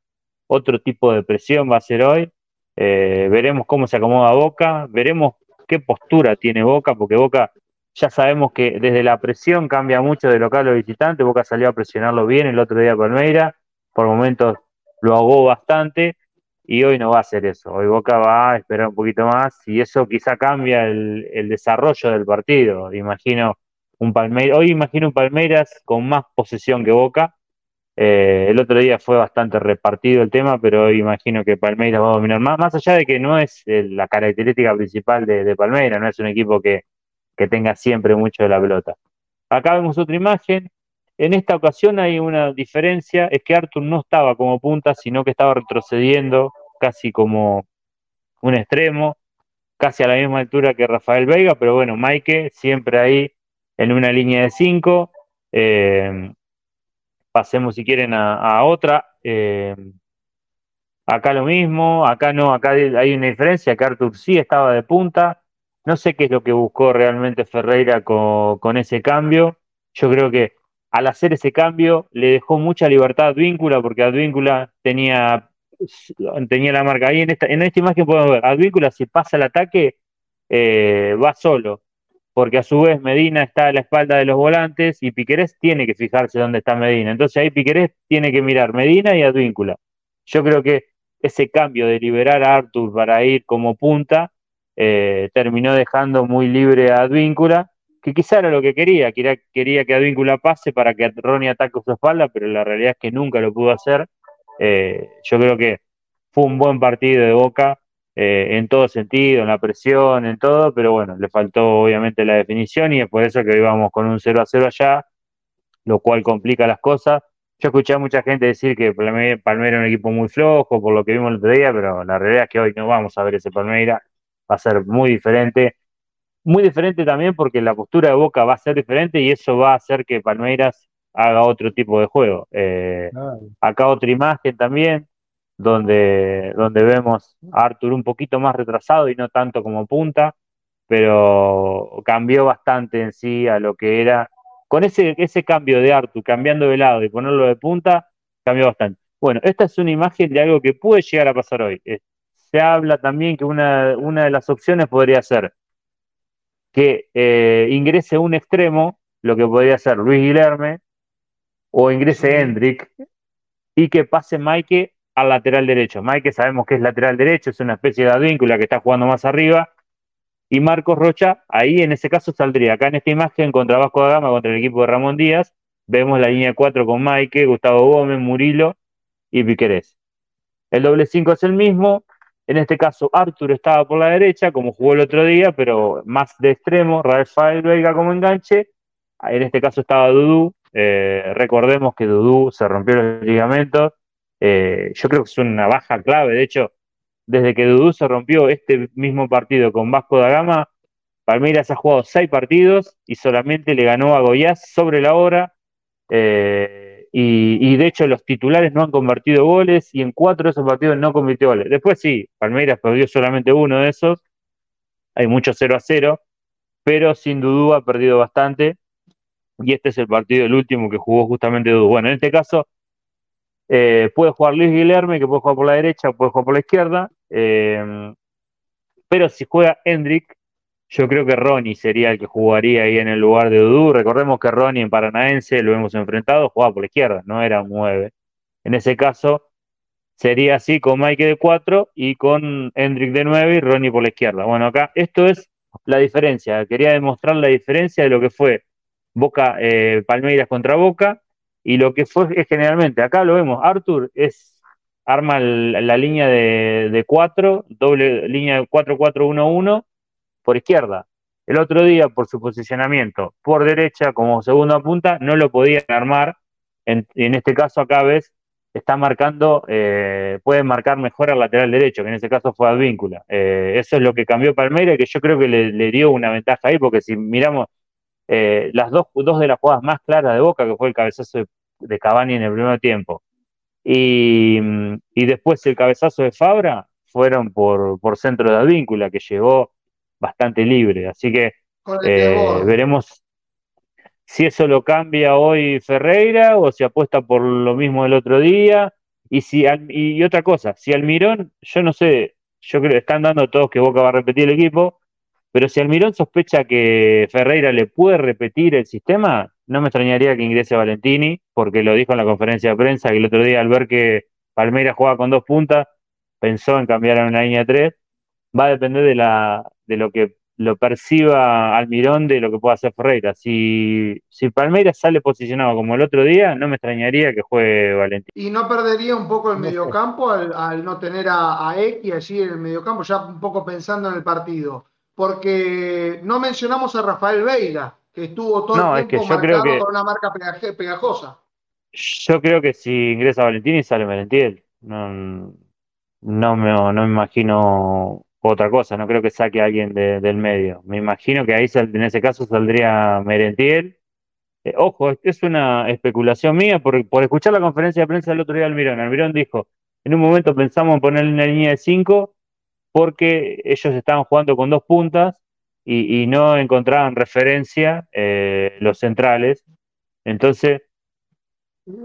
Otro tipo de presión va a ser hoy. Eh, veremos cómo se acomoda Boca, veremos qué postura tiene Boca, porque Boca ya sabemos que desde la presión cambia mucho de local o visitante. Boca salió a presionarlo bien el otro día Palmeira, por momentos lo ahogó bastante y hoy no va a hacer eso. Hoy Boca va a esperar un poquito más y eso quizá cambia el, desarrollo del partido. Imagino un Palmeiras, hoy imagino un Palmeiras con más posesión que Boca. Eh, el otro día fue bastante repartido el tema, pero hoy imagino que Palmeiras va a dominar más, más allá de que no es eh, la característica principal de, Palmeiras, no es un equipo que, que tenga siempre mucho de la pelota. Acá vemos otra imagen, en esta ocasión hay una diferencia, es que Arthur no estaba como punta, sino que estaba retrocediendo casi como un extremo, casi a la misma altura que Rafael Veiga, pero bueno, Maike siempre ahí en una línea de 5. Eh, pasemos si quieren a, otra. Eh, acá lo mismo, acá no, acá hay una diferencia, que Arthur sí estaba de punta. No sé qué es lo que buscó realmente Ferreira con, ese cambio. Yo creo que al hacer ese cambio le dejó mucha libertad a Advíncula, porque Advíncula tenía, tenía la marca. Ahí en esta, en esta imagen podemos ver, Advíncula si pasa el ataque eh, va solo porque a su vez Medina está a la espalda de los volantes y Piquerés tiene que fijarse dónde está Medina. Entonces ahí Piquerés tiene que mirar Medina y Advíncula. Yo creo que ese cambio de liberar a Artur para ir como punta eh, terminó dejando muy libre a Advíncula, que quizá era lo que quería, quería, que Advíncula pase para que Ronnie ataque su espalda, pero la realidad es que nunca lo pudo hacer. Eh, yo creo que fue un buen partido de Boca, eh, en todo sentido, en la presión, en todo, pero bueno, le faltó obviamente la definición y es por eso que íbamos con un 0 a 0 allá, lo cual complica las cosas. Yo escuché a mucha gente decir que Palmeiras era un equipo muy flojo por lo que vimos el otro día, pero la realidad es que hoy no vamos a ver ese Palmeiras, va a ser muy diferente. Muy diferente también porque la postura de Boca va a ser diferente y eso va a hacer que Palmeiras haga otro tipo de juego. Eh, acá otra imagen también, donde, donde vemos a Arthur un poquito más retrasado y no tanto como punta, pero cambió bastante en sí a lo que era. Con ese, ese cambio de Arthur, cambiando de lado y ponerlo de punta, cambió bastante. Bueno, esta es una imagen de algo que puede llegar a pasar hoy. Se habla también que una, una de las opciones podría ser que eh, ingrese un extremo, lo que podría ser Luis Guilherme, o ingrese Hendrik, y que pase Mike al lateral derecho. Mike sabemos que es lateral derecho, es una especie de advíncula que está jugando más arriba. Y Marcos Rocha, ahí en ese caso saldría. Acá en esta imagen contra Vasco da Gama, contra el equipo de Ramón Díaz, vemos la línea 4 con Mike, Gustavo Gómez, Murilo y Piquerés. El doble 5 es el mismo. En este caso, Arthur estaba por la derecha, como jugó el otro día, pero más de extremo. Rafael Vega como enganche. En este caso estaba Dudú. Eh, recordemos que Dudú se rompió los ligamentos eh, yo creo que es una baja clave. De hecho, desde que Dudú se rompió este mismo partido con Vasco da Gama, Palmeiras ha jugado seis partidos y solamente le ganó a Goiás sobre la hora. Eh, y, de hecho, los titulares no han convertido goles y en cuatro de esos partidos no convirtió goles. Después sí, Palmeiras perdió solamente uno de esos. Hay mucho 0 a 0, pero sin duda ha perdido bastante. Y este es el partido, el último que jugó justamente Dudú. Bueno, en este caso, eh, puede jugar Luis Guilherme, que puede jugar por la derecha, puede jugar por la izquierda. Eh, pero si juega Hendrik, yo creo que Ronnie sería el que jugaría ahí en el lugar de Dudu. Recordemos que Ronnie en Paranaense lo hemos enfrentado, jugaba por la izquierda, no era un 9. En ese caso, sería así con Mike de 4 y con Hendrik de 9 y Ronnie por la izquierda. Bueno, acá esto es la diferencia. Quería demostrar la diferencia de lo que fue Boca eh, Palmeiras contra Boca y lo que fue es generalmente, acá lo vemos, Arthur es arma la línea de 4, doble línea 4-4-1-1 por izquierda. El otro día, por su posicionamiento por derecha como segunda punta, no lo podían armar. En, en este caso, acá ves, está marcando, eh, puede marcar mejor al lateral derecho, que en este caso fue Advíncula. Eh, eso es lo que cambió Palmeiras, que yo creo que le, le dio una ventaja ahí, porque si miramos eh, las dos, dos de las jugadas más claras de Boca, que fue el cabezazo de, Cavani en el primer tiempo, y, después el cabezazo de Fabra, fueron por, por centro de Advíncula, que llegó bastante libre. Así que eh, veremos si eso lo cambia hoy Ferreira o si apuesta por lo mismo del otro día. Y, si, y otra cosa, si Almirón, yo no sé, yo creo que están dando todos que Boca va a repetir el equipo, pero si Almirón sospecha que Ferreira le puede repetir el sistema, no me extrañaría que ingrese Valentini, porque lo dijo en la conferencia de prensa que el otro día al ver que Palmeiras juega con dos puntas, pensó en cambiar a una línea 3. Va a depender de, la, de lo que lo perciba Almirón de lo que pueda hacer Ferreira. Si, si Palmeiras sale posicionado como el otro día, no me extrañaría que juegue Valentini. ¿Y no perdería un poco el mediocampo al, no tener a, a X allí en el mediocampo, ya un poco pensando en el partido? porque no mencionamos a Rafael Veiga, que estuvo todo el tiempo marcado por una marca pegajosa. Yo creo que si ingresa Valentín y sale Valentín, no, no, me, no me imagino otra cosa, no creo que saque a alguien de- del medio. Me imagino que ahí sal- en ese caso saldría Merentiel. Eh, ojo, es- es una especulación mía por, por escuchar la conferencia de prensa del otro día de Almirón. Almirón dijo, en un momento pensamos en ponerle una línea de 5 porque ellos estaban jugando con dos puntas y, y no encontraban referencia eh, los centrales. Entonces,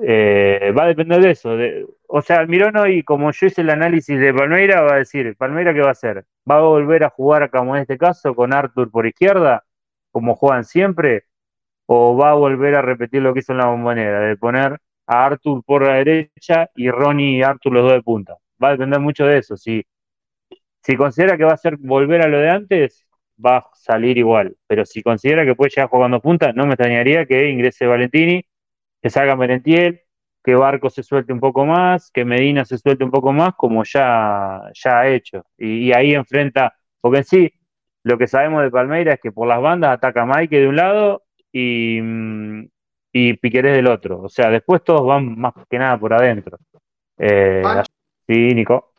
eh, va a depender de eso. de- o sea, Almirón hoy, como yo hice el análisis de Palmeira, va a decir, ¿Palmeira qué va a hacer? ¿Va a volver a jugar como en este caso con Arthur por izquierda, como juegan siempre? ¿O va a volver a repetir lo que hizo en la bombonera, de poner a Arthur por la derecha y Ronnie y Arthur los dos de punta? Va a depender mucho de eso. Si, si considera que va a ser volver a lo de antes, va a salir igual. Pero si considera que puede llegar jugando punta, no me extrañaría que ingrese Valentini que salga Merentiel, que Barco se suelte un poco más, que Medina se suelte un poco más, como ya, ya ha hecho. Y, y ahí enfrenta, porque en sí, lo que sabemos de Palmeira es que por las bandas ataca Mike de un lado y, y Piquerés del otro. O sea, después todos van más que nada por adentro. Eh, Pancho. sí, Nico.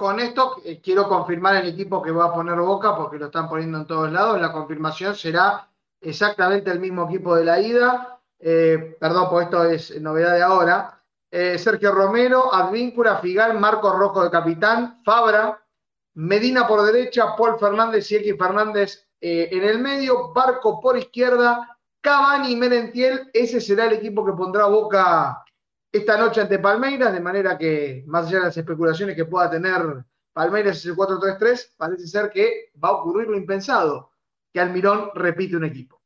Con esto eh, quiero confirmar el equipo que va a poner Boca porque lo están poniendo en todos lados. La confirmación será exactamente el mismo equipo de la ida. Eh, perdón, pues esto es novedad de ahora. Eh, Sergio Romero, Advíncula, Figal, Marcos Rojo de capitán, Fabra, Medina por derecha, Paul Fernández y X Fernández en el medio, Barco por izquierda, Cavani y Merentiel. Ese será el equipo que pondrá Boca esta noche ante Palmeiras, de manera que, más allá de las especulaciones que pueda tener Palmeiras es el 4-3-3, parece ser que va a ocurrir lo impensado, que Almirón repite un equipo.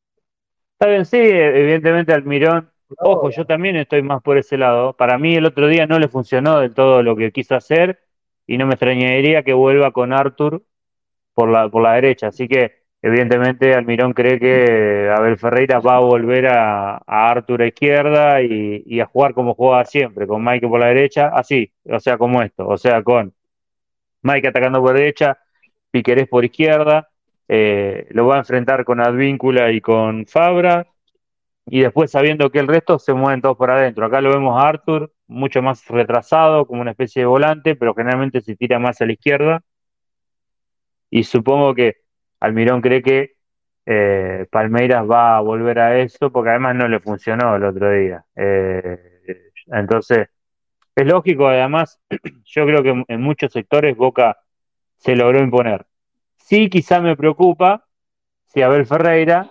Está bien, sí, evidentemente Almirón. Ojo, yo también estoy más por ese lado. Para mí el otro día no le funcionó del todo lo que quiso hacer y no me extrañaría que vuelva con Arthur por la, por la derecha. Así que evidentemente Almirón cree que Abel Ferreira va a volver a, Arthur a izquierda y, y a jugar como jugaba siempre, con Mike por la derecha, así, o sea, como esto, o sea, con Mike atacando por derecha, Piquerés por izquierda, eh, lo va a enfrentar con Advíncula y con Fabra, y después sabiendo que el resto se mueven todos por adentro. Acá lo vemos a Arthur mucho más retrasado, como una especie de volante, pero generalmente se tira más a la izquierda. Y supongo que Almirón cree que eh, Palmeiras va a volver a eso, porque además no le funcionó el otro día. Eh, entonces, es lógico, además, *clears throat* yo creo que en muchos sectores Boca se logró imponer. Sí, quizá me preocupa si Abel Ferreira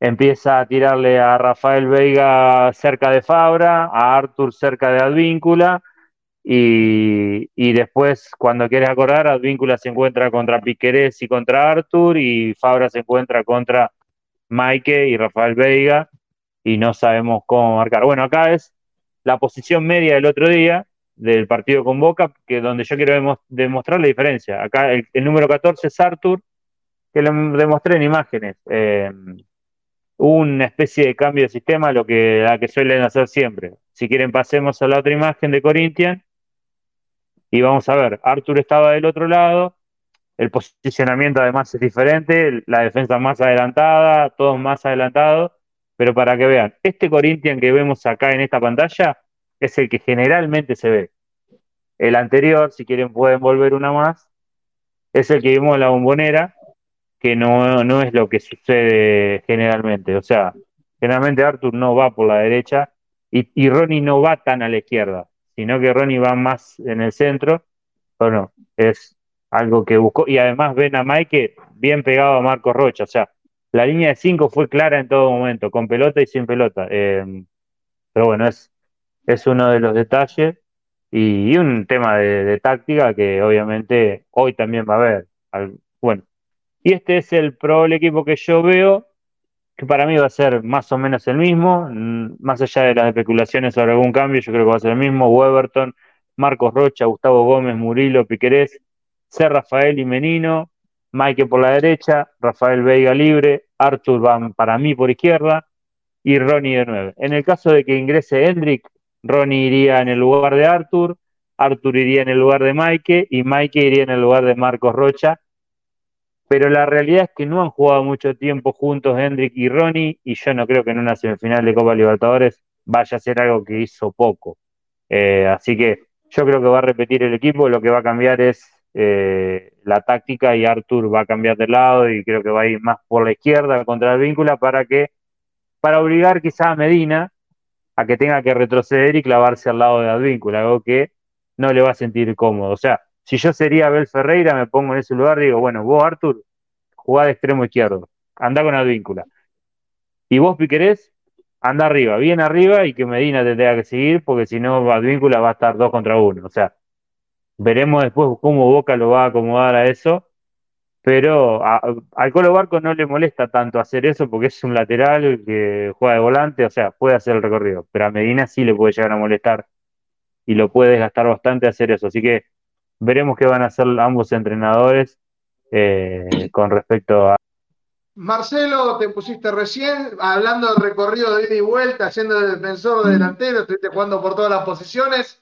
empieza a tirarle a Rafael Veiga cerca de Fabra, a Arthur cerca de Advíncula, y, después, cuando quieres acordar, Advíncula se encuentra contra Piquerés y contra Arthur, y Fabra se encuentra contra Maike y Rafael Veiga, y no sabemos cómo marcar. Bueno, acá es la posición media del otro día del partido con Boca, que donde yo quiero demo- demostrar la diferencia. Acá el, número 14 es Arthur, que lo demostré en imágenes. Hubo una especie de cambio de sistema, lo que, la que suelen hacer siempre. Si quieren, pasemos a la otra imagen de Corinthians y vamos a ver. Arthur estaba del otro lado, el posicionamiento además es diferente, la defensa más adelantada, todos más adelantados, pero para que vean, este Corinthians que vemos acá en esta pantalla es el que generalmente se ve. El anterior, si quieren, pueden volver una más, es el que vimos en la bombonera, que no, no es lo que sucede generalmente. O sea, generalmente Arthur no va por la derecha y, y Ronnie no va tan a la izquierda, sino que Ronnie va más en el centro. Bueno, es algo que buscó. Y además ven a Mike bien pegado a Marcos Rocha. O sea, la línea de 5 fue clara en todo momento, con pelota y sin pelota. Eh, pero bueno, es, es uno de los detalles y, un tema de, de táctica que obviamente hoy también va a haber. Al- bueno, y este es el probable equipo que yo veo, que para mí va a ser más o menos el mismo, mm, más allá de las especulaciones sobre algún cambio, yo creo que va a ser el mismo. Weberton, Marcos Rocha, Gustavo Gómez, Murilo, Piquerés, C. Rafael y Menino, Mike por la derecha, Rafael Veiga libre, Arthur van para mí por izquierda y Ronnie de nueve. En el caso de que ingrese Hendrik, Ronnie iría en el lugar de Arthur, Arthur iría en el lugar de Mike y Mike iría en el lugar de Marcos Rocha pero la realidad es que no han jugado mucho tiempo juntos Hendrik y Ronnie, y yo no creo que en una semifinal de Copa Libertadores vaya a ser algo que hizo poco. Eh, así que yo creo que va a repetir el equipo, lo que va a cambiar es eh, la táctica y Artur va a cambiar de lado y creo que va a ir más por la izquierda contra el para que, para obligar quizá a Medina a que tenga que retroceder y clavarse al lado de Advíncula, algo que no le va a sentir cómodo. O sea, si yo sería Abel Ferreira, me pongo en ese lugar y digo, bueno, vos Artur, jugá de extremo izquierdo, anda con Advíncula. Y vos Piquerés, anda arriba, bien arriba y que Medina te que seguir, porque si no, Advíncula va a estar dos contra uno. O sea, veremos después cómo Boca lo va a acomodar a eso. Pero al Colo Barco no le molesta tanto hacer eso porque es un lateral que juega de volante, o sea, puede hacer el recorrido. Pero a Medina sí le puede llegar a molestar y lo puede desgastar bastante hacer eso. Así que veremos qué van a hacer ambos entrenadores eh, con respecto a, Marcelo, te pusiste recién hablando del recorrido de ida y vuelta, siendo de defensor de delantero, estuviste jugando por todas las posiciones.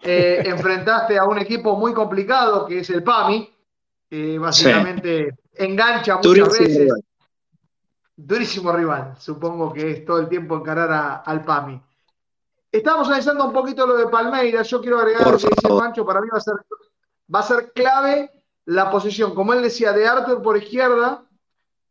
Eh, enfrentaste a un equipo muy complicado que es el PAMI, que básicamente engancha muchas veces. Durísimo rival, supongo que es todo el tiempo encarar al PAMI. Estamos analizando un poquito lo de Palmeiras. Yo quiero agregar lo que dice Pancho. Para mí va a, ser, va a ser clave la posición, como él decía, de Arthur por izquierda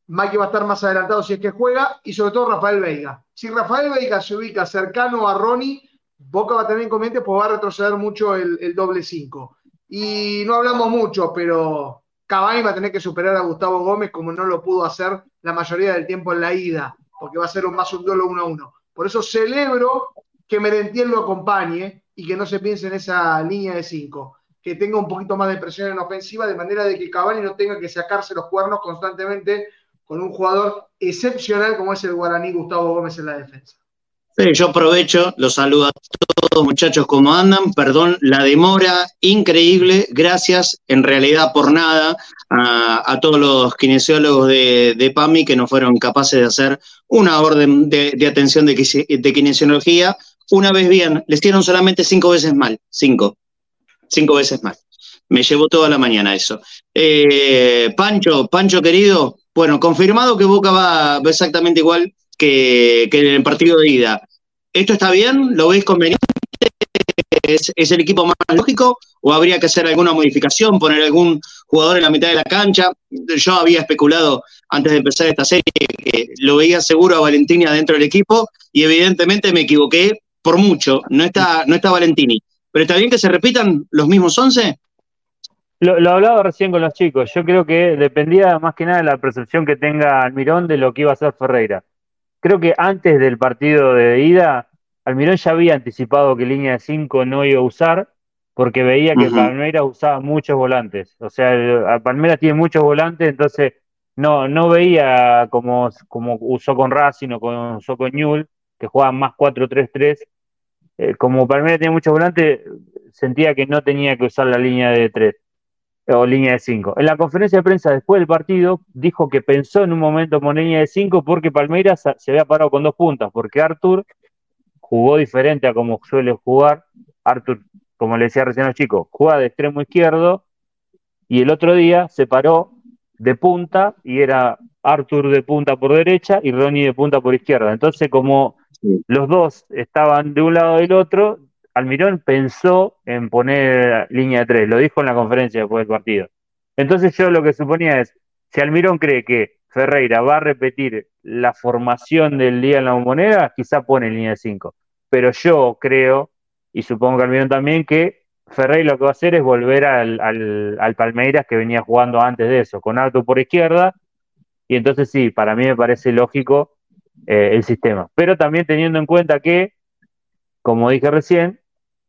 Mike va a estar más adelantado si es que juega, y sobre todo Rafael Veiga. Si Rafael Veiga se ubica cercano a Ronnie, Boca va a tener inconveniente pues va a retroceder mucho el, doble 5. Y no hablamos mucho, pero Cavani va a tener que superar a Gustavo Gómez como no lo pudo hacer la mayoría del tiempo en la ida, porque va a ser más un duelo 1 a 1. Por eso celebro que Merentiel lo acompañe y que no se piense en esa línea de 5 que tenga un poquito más de presión en ofensiva, de manera de que Cavani no tenga que sacarse los cuernos constantemente con un jugador excepcional como es el guaraní Gustavo Gómez en la defensa. Sí, yo aprovecho, los saludo a todos muchachos, ¿cómo andan? Perdón la demora, increíble, gracias en realidad por nada a, todos los kinesiólogos de, PAMI que no fueron capaces de hacer una orden de, atención de, de kinesiología. Una vez bien, les dieron solamente cinco veces mal, cinco, cinco veces mal. Me llevó toda la mañana eso. Eh, Pancho, Pancho querido, bueno, confirmado que Boca va exactamente igual que, en el partido de ida. ¿Esto está bien? ¿Lo veis conveniente? ¿Es, el equipo más lógico? ¿O habría que hacer alguna modificación, poner algún jugador en la mitad de la cancha? Yo había especulado antes de empezar esta serie que lo veía seguro a Valentini adentro del equipo y evidentemente me equivoqué por mucho. No está, no está Valentini. ¿Pero está bien que se repitan los mismos once? Lo, hablaba recién con los chicos. Yo creo que dependía más que nada de la percepción que tenga Almirón de lo que iba a hacer Ferreira. Creo que antes del partido de ida, Almirón ya había anticipado que línea de 5 no iba a usar porque veía que Palmeiras usaba muchos volantes. O sea, Palmeiras tiene muchos volantes, entonces no, no veía como, como usó con Racing o como usó con Newell, que jugaban más 4-3-3. Eh, como Palmeiras tiene muchos volantes, sentía que no tenía que usar la línea de 3 o línea de 5. En la conferencia de prensa después del partido dijo que pensó en un momento con línea de 5 porque Palmeiras se había parado con dos puntas, porque Artur jugó diferente a como suele jugar. Artur, como le decía recién a los chicos, juega de extremo izquierdo y el otro día se paró de punta y era Artur de punta por derecha y Ronnie de punta por izquierda. Entonces, como los dos estaban de un lado del otro, Almirón pensó en poner línea tres, lo dijo en la conferencia después del partido. Entonces yo lo que suponía es, si Almirón cree que Ferreira va a repetir la formación del día en la moneda, quizá pone línea cinco. Pero yo creo, y supongo que Almirón también, que Ferreira lo que va a hacer es volver al, Palmeiras que venía jugando antes de eso, con Arto por izquierda, y entonces sí, para mí me parece lógico eh, el sistema. Pero también teniendo en cuenta que, como dije recién,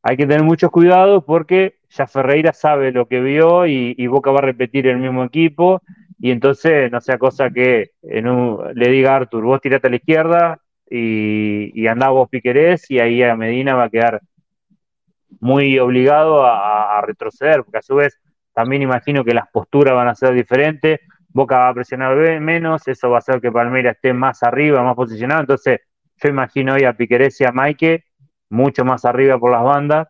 hay que tener mucho cuidado porque ya Ferreira sabe lo que vio y, Boca va a repetir el mismo equipo y entonces no sea cosa que le diga a vos tirate a la izquierda y, y andá vos Piquerés y ahí a Medina va a quedar muy obligado a, retroceder, porque a su vez también imagino que las posturas van a ser diferentes, Boca va a presionar menos, eso va a hacer que Palmeira esté más arriba, más posicionado, entonces yo imagino hoy a Piquerés y a Maike mucho más arriba por las bandas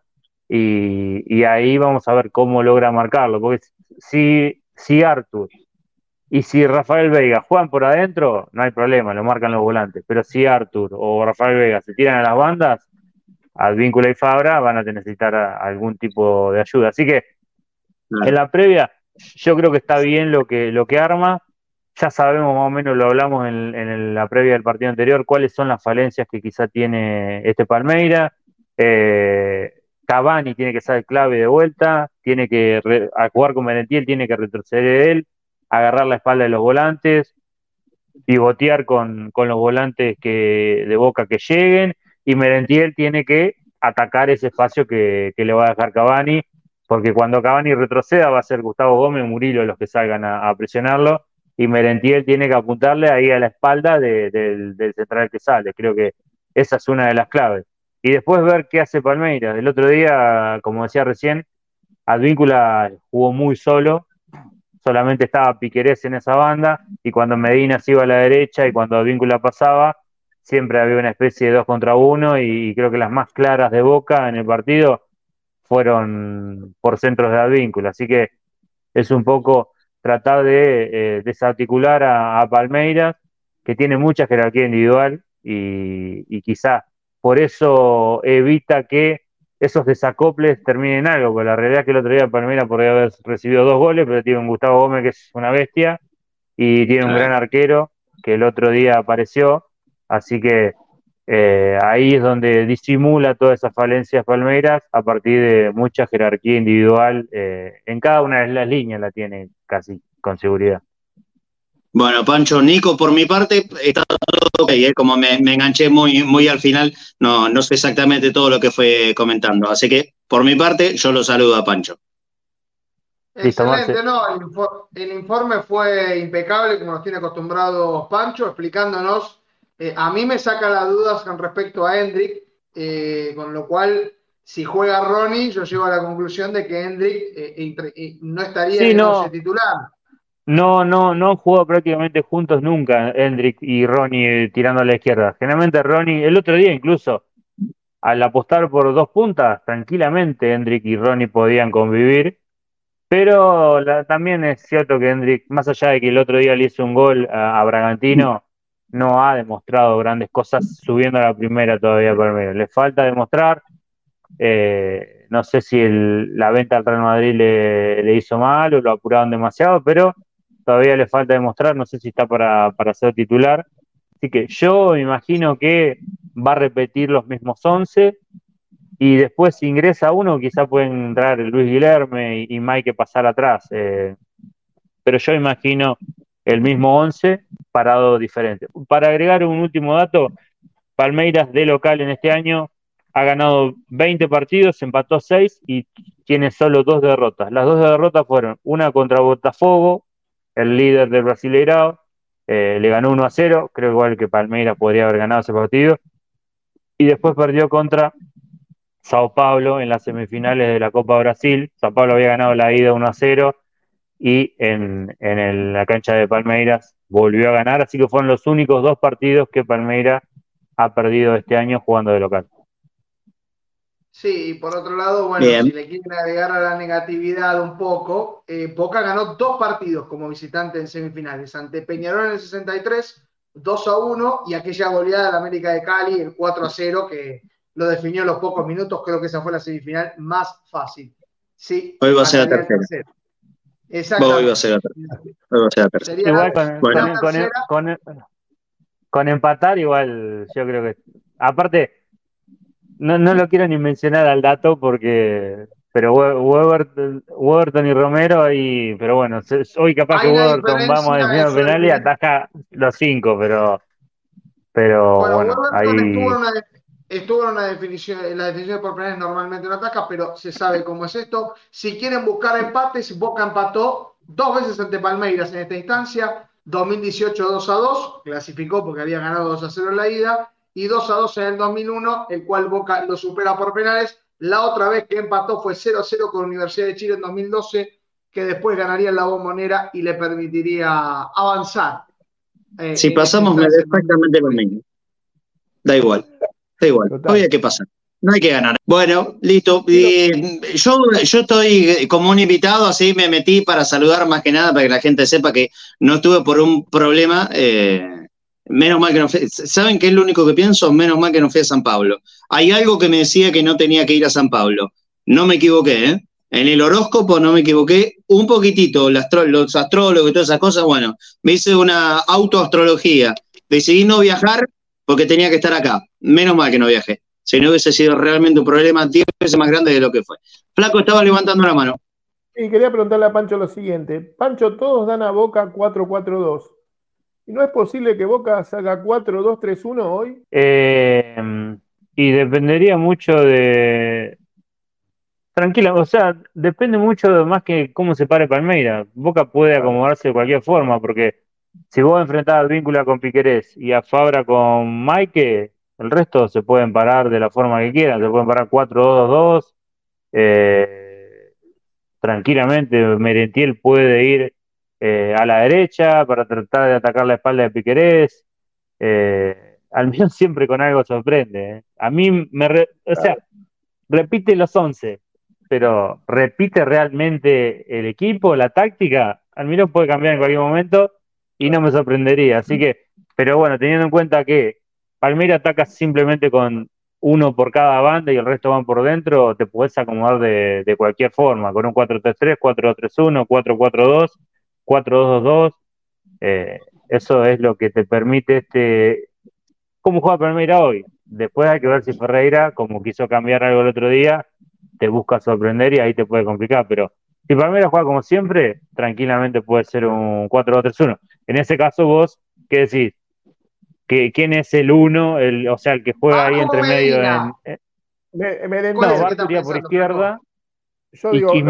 y, ahí vamos a ver cómo logra marcarlo, porque si, si Artur y si Rafael Vega juegan por adentro, no hay problema, lo marcan los volantes, pero si Artur o Rafael Vega se tiran a las bandas, Advíncula y Fabra van a necesitar algún tipo de ayuda. Así que en la previa yo creo que está bien lo que, lo que arma. Ya sabemos más o menos, lo hablamos en, la previa del partido anterior, cuáles son las falencias que quizá tiene este Palmeira. Eh, Cavani tiene que ser clave de vuelta, tiene que jugar con Merentiel, tiene que retroceder él, agarrar la espalda de los volantes, pivotear con, con los volantes que, de boca que lleguen, y Merentiel tiene que atacar ese espacio que, le va a dejar Cavani, porque cuando Cavani retroceda va a ser Gustavo Gómez, Murillo los que salgan a, presionarlo, y Merentiel tiene que apuntarle ahí a la espalda del central que sale. Creo que esa es una de las claves y después ver qué hace Palmeiras. El otro día, como decía recién, Advíncula jugó muy solo, solamente estaba Piquerés en esa banda, y cuando Medina se iba a la derecha y cuando Advíncula pasaba, siempre había una especie de dos contra uno, y creo que las más claras de Boca en el partido fueron por centros de Advíncula. Así que es un poco tratar de eh, desarticular a, Palmeiras, que tiene mucha jerarquía individual y, y quizás por eso evita que esos desacoples terminen en algo, porque la realidad es que el otro día Palmeiras podría haber recibido dos goles, pero tiene un Gustavo Gómez que es una bestia y tiene un gran arquero que el otro día apareció, así que eh, ahí es donde disimula todas esas falencias Palmeiras a partir de mucha jerarquía individual eh, en cada una de las líneas la tiene casi con seguridad. Bueno, Pancho, Nico, por mi parte, está todo ok, ¿eh? como me, enganché muy, muy al final, no, no sé exactamente todo lo que fue comentando. Así que, por mi parte, yo lo saludo a Pancho. Excelente, no, el, informe fue impecable, como nos tiene acostumbrados Pancho, explicándonos. Eh, a mí me saca las dudas con respecto a Hendrik, eh, con lo cual, si juega Ronnie, yo llego a la conclusión de que Hendrik no estaría en el titular. No, no, no jugado prácticamente juntos nunca, Hendrik y Ronnie tirando a la izquierda. Generalmente Ronnie, el otro día incluso, al apostar por dos puntas, tranquilamente Hendrik y Ronnie podían convivir. Pero también es cierto que Hendrik, más allá de que el otro día le hizo un gol a, Bragantino, no ha demostrado grandes cosas subiendo a la primera todavía por medio. Le falta demostrar. Eh, no sé si la venta al Real Madrid le, le, hizo mal o lo apuraron demasiado, pero todavía le falta demostrar, no sé si está para, para ser titular. Así que yo me imagino que va a repetir los mismos 11 y después ingresa uno, quizá puede entrar Luis Guilherme y, Mike pasar atrás. Eh, pero yo imagino el mismo 11 parado diferente. Para agregar un último dato, Palmeiras de local en este año ha ganado 20 partidos, empató 6 y tiene solo dos derrotas. Las dos derrotas fueron una contra Botafogo el líder del Brasileirao, eh, le ganó 1 a 0, creo igual que Palmeiras podría haber ganado ese partido, y después perdió contra Sao Paulo en las semifinales de la Copa Brasil. Sao Paulo había ganado la ida 1 a 0 y en, en la cancha de Palmeiras volvió a ganar, así que fueron los únicos dos partidos que Palmeiras ha perdido este año jugando de local. Sí, y por otro lado, bueno, si le quieren agregar a la negatividad un poco, eh, Boca ganó dos partidos como visitante en semifinales, ante Peñarol en el 63, 2 a 1, y aquella goleada de América de Cali, el 4 a 0, que lo definió en los pocos minutos, creo que esa fue la semifinal más fácil. Sí, Hoy va a ser la tercera. Exacto. Hoy va a ser la tercera. Hoy va a ser la tercera. Igual con, empatar, igual yo creo que... Aparte no, no lo quiero ni mencionar al dato porque pero Weberton, y Romero ahí, pero bueno, hoy capaz que Weberton vamos a decir penal y ataja los cinco, pero pero bueno, ahí estuvo en una definición, en la definición por penales normalmente no ataca, pero se sabe cómo es esto. Si quieren buscar empates, Boca empató dos veces ante Palmeiras en esta instancia, 2018 2 a 2, clasificó porque había ganado 2 a 0 en la ida, y 2 a 2 en el 2001, el cual Boca lo supera por penales. La otra vez que empató fue 0 a 0 con Universidad de Chile en 2012, que después ganaría la bombonera y le permitiría avanzar. Eh, si pasamos, me exactamente lo mismo. Da igual, da igual. Hoy hay que pasar. No hay que ganar. Bueno, listo. yo, yo estoy como un invitado, así me metí para saludar más que nada, para que la gente sepa que no estuve por un problema. Eh, Menos mal que no fui. ¿Saben qué es lo único que pienso? Menos mal que no fui a San Pablo. Hay algo que me decía que no tenía que ir a San Pablo. No me equivoqué, ¿eh? En el horóscopo no me equivoqué un poquitito, los astrólogos y todas esas cosas, bueno, me hice una autoastrología. Decidí no viajar porque tenía que estar acá. Menos mal que no viajé. Si no hubiese sido realmente un problema 10 veces más grande de lo que fue. Flaco estaba levantando la mano. Y quería preguntarle a Pancho lo siguiente. Pancho, todos dan a Boca 4-4-2. ¿Y no es posible que Boca salga 4-2-3-1 hoy? Eh, y dependería mucho de. Tranquila, o sea, depende mucho de más que cómo se pare Palmeira. Boca puede acomodarse de cualquier forma, porque si vos enfrentás a Víncula con Piquerés y a Fabra con Maike, el resto se pueden parar de la forma que quieran. Se pueden parar 4-2-2-2. Eh, tranquilamente, Merentiel puede ir eh, a la derecha para tratar de atacar la espalda de Piquerés. Eh, Almirón *laughs* siempre con algo sorprende. ¿eh? A mí me. o sea, repite los 11, pero repite realmente el equipo, la táctica. Almirón puede cambiar en cualquier momento y no me sorprendería. Así que, pero bueno, teniendo en cuenta que Palmeiras ataca simplemente con uno por cada banda y el resto van por dentro, te puedes acomodar de, cualquier forma, con un 4-3-3, 4-2-3-1, 4-4-2, 4-2-2-2. eso es lo que te permite este, cómo juega Palmeiras hoy. Después hay que ver si Ferreira, como quiso cambiar algo el otro día, te busca sorprender y ahí te puede complicar. Pero si Palmeiras juega como siempre, tranquilamente puede ser un 4-2-3-1. En ese caso, vos, ¿qué decís? ¿Que, ¿Quién es el uno? El, o sea, el que juega ahí entre medio. En, eh, me, no, por izquierda. Yo digo, y, y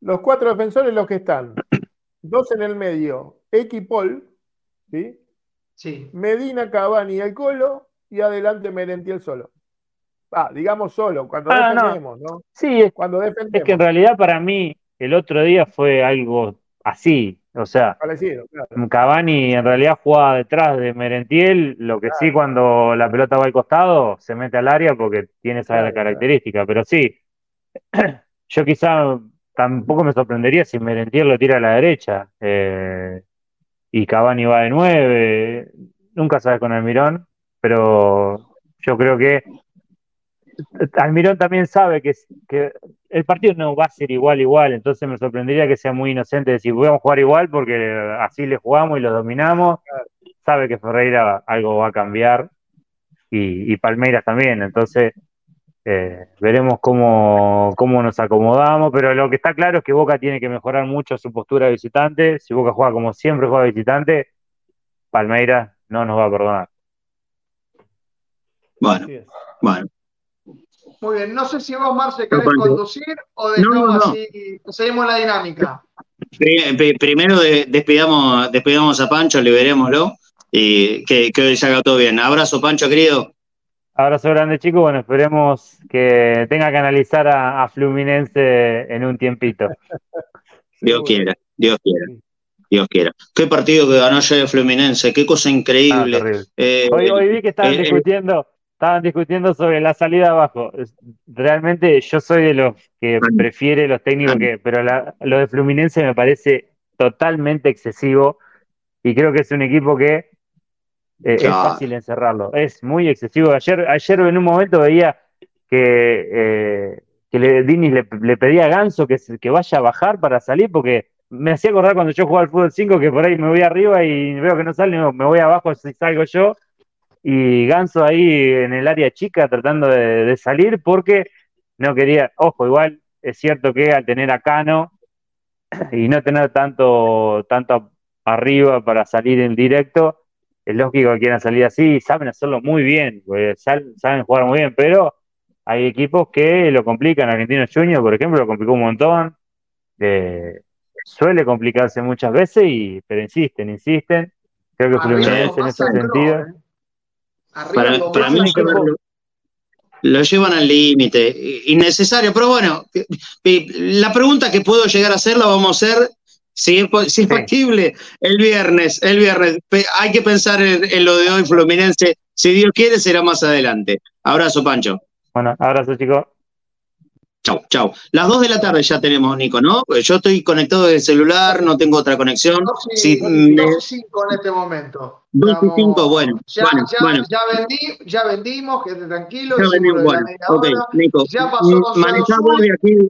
Los cuatro defensores, los que están. Dos en el medio, Equipol, ¿sí? Medina, Cavani y el Colo, y adelante Merentiel solo. Ah, digamos solo, cuando ah, defendemos, no. Sí, es, cuando defendemos. es que en realidad para mí el otro día fue algo así. O sea, Cavani en realidad jugaba detrás de Merentiel, lo que sí cuando la pelota va al costado se mete al área porque tiene esa característica, pero sí, *clears throat* yo quizá tampoco me sorprendería si Merentiel lo tira a la derecha. Eh, y Cavani va de nueve, nunca sabes con Almirón, pero yo creo que Almirón también sabe que, que el partido no va a ser igual, igual, entonces me sorprendería que sea muy inocente decir, voy a jugar igual porque así le jugamos y lo dominamos. Sabe que Ferreira algo va a cambiar y, y Palmeiras también, entonces eh, veremos cómo, cómo nos acomodamos, pero lo que está claro es que Boca tiene que mejorar mucho su postura de visitante. Si Boca juega como siempre juega visitante, Palmeiras no nos va a perdonar. Bueno, bueno. Muy bien, no sé si vos, Marce, querés conducir o dejamos así, seguimos la dinámica. Primero despidamos, despidamos a Pancho, liberémoslo y que, que hoy se haga todo bien. Abrazo, Pancho, querido. Abrazo grande, chicos. Bueno, esperemos que tenga que analizar a, Fluminense en un tiempito. Dios quiera, Dios quiera. Dios quiera. Qué partido que ganó ayer Fluminense, qué cosa increíble. Ah, eh, hoy, vi que estaban eh, discutiendo, estaban discutiendo sobre la salida abajo. Realmente yo soy de los que prefiere los técnicos que, pero lo de Fluminense me parece totalmente excesivo y creo que es un equipo que eh, es fácil encerrarlo. Es muy excesivo. Ayer, ayer en un momento veía que, eh, que le, Dini le, pedía a Ganso que, que vaya a bajar para salir, porque me hacía acordar cuando yo jugaba al fútbol 5 que por ahí me voy arriba y veo que no sale, me voy abajo si salgo yo. Y Ganso ahí en el área chica tratando de, salir porque no quería, ojo, igual es cierto que al tener a Cano y no tener tanto, tanto arriba para salir en directo, es lógico que quieran salir así, saben hacerlo muy bien, saben jugar muy bien, pero hay equipos que lo complican. Argentino Junior, por ejemplo, lo complicó un montón. Eh, suele complicarse muchas veces, y, pero insisten, insisten. Creo que Fluminense en ese sentido. ¿eh? Para, mí lo, llevan al límite, innecesario, pero bueno, la pregunta que puedo llegar a hacer la vamos a hacer si es, factible, el viernes, el viernes. Hay que pensar en, lo de hoy, Fluminense. Si Dios quiere, será más adelante. Abrazo, Pancho. Bueno, abrazo, chicos. Chau, chau. Las dos de la tarde ya tenemos, Nico, ¿no? Yo estoy conectado desde el celular, no tengo otra conexión. Dos y, cinco en este momento. Dos y cinco, bueno. Ya, bueno, ya, bueno. ya, vendí, ya vendimos, quédate tranquilo. Ya vendimos, bueno. Ok, Nico. Ya pasó manejamos de aquí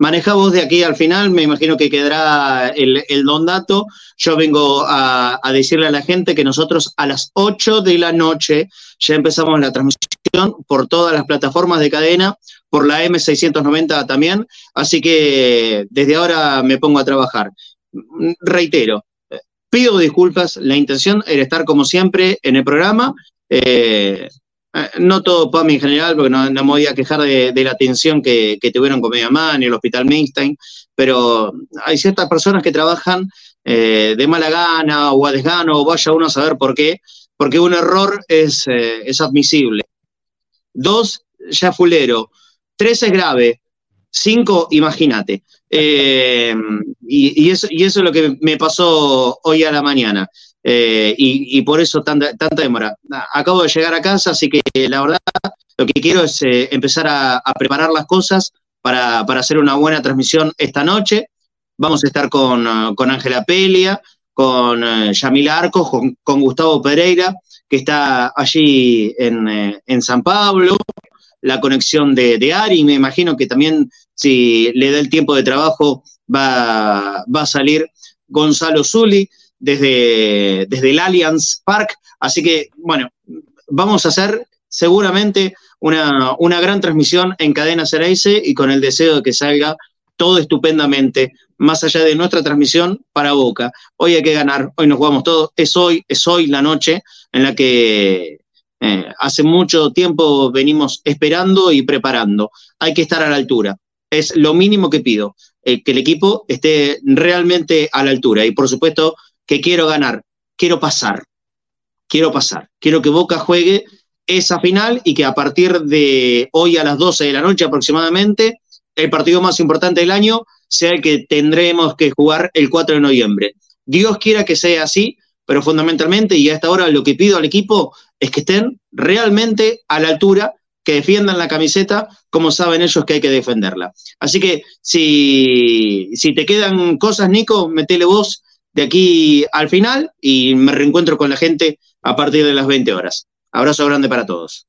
Maneja vos de aquí al final, me imagino que quedará el, don dato. Yo vengo a, decirle a la gente que nosotros a las 8 de la noche ya empezamos la transmisión por todas las plataformas de cadena, por la M690 también, así que desde ahora me pongo a trabajar. Reitero, pido disculpas, la intención era estar como siempre en el programa. Eh, eh, no todo PAMI en general, porque no, me voy a quejar de, la atención que, tuvieron con Man y el Hospital Mainstein, pero hay ciertas personas que trabajan eh, de mala gana o a desgano, o vaya uno a saber por qué, porque un error es, es admisible. Dos, ya fulero. Tres es grave. Cinco, imagínate. y, eso, y eso es lo que me pasó hoy a la mañana. Eh, y, por eso tanta, tanta demora. Acabo de llegar a casa, así que la verdad lo que quiero es eh, empezar a, preparar las cosas para, hacer una buena transmisión esta noche. Vamos a estar con Ángela Pelia, con uh, Yamila Arcos, con, Gustavo Pereira, que está allí en, San Pablo, la conexión de, Ari, me imagino que también si le da el tiempo de trabajo va, va a salir Gonzalo Zuli desde, desde el Allianz Park. Así que, bueno, vamos a hacer seguramente una, gran transmisión en cadena Cereice y con el deseo de que salga todo estupendamente, más allá de nuestra transmisión para Boca. Hoy hay que ganar, hoy nos jugamos todo, es hoy, es hoy la noche en la que eh, hace mucho tiempo venimos esperando y preparando. Hay que estar a la altura. Es lo mínimo que pido, eh, que el equipo esté realmente a la altura. Y por supuesto, que quiero ganar, quiero pasar, quiero pasar, quiero que Boca juegue esa final y que a partir de hoy a las 12 de la noche aproximadamente, el partido más importante del año sea el que tendremos que jugar el 4 de noviembre. Dios quiera que sea así, pero fundamentalmente, y a esta hora lo que pido al equipo es que estén realmente a la altura, que defiendan la camiseta como saben ellos que hay que defenderla. Así que si, si te quedan cosas, Nico, metele vos de aquí al final y me reencuentro con la gente a partir de las 20 horas. Abrazo grande para todos.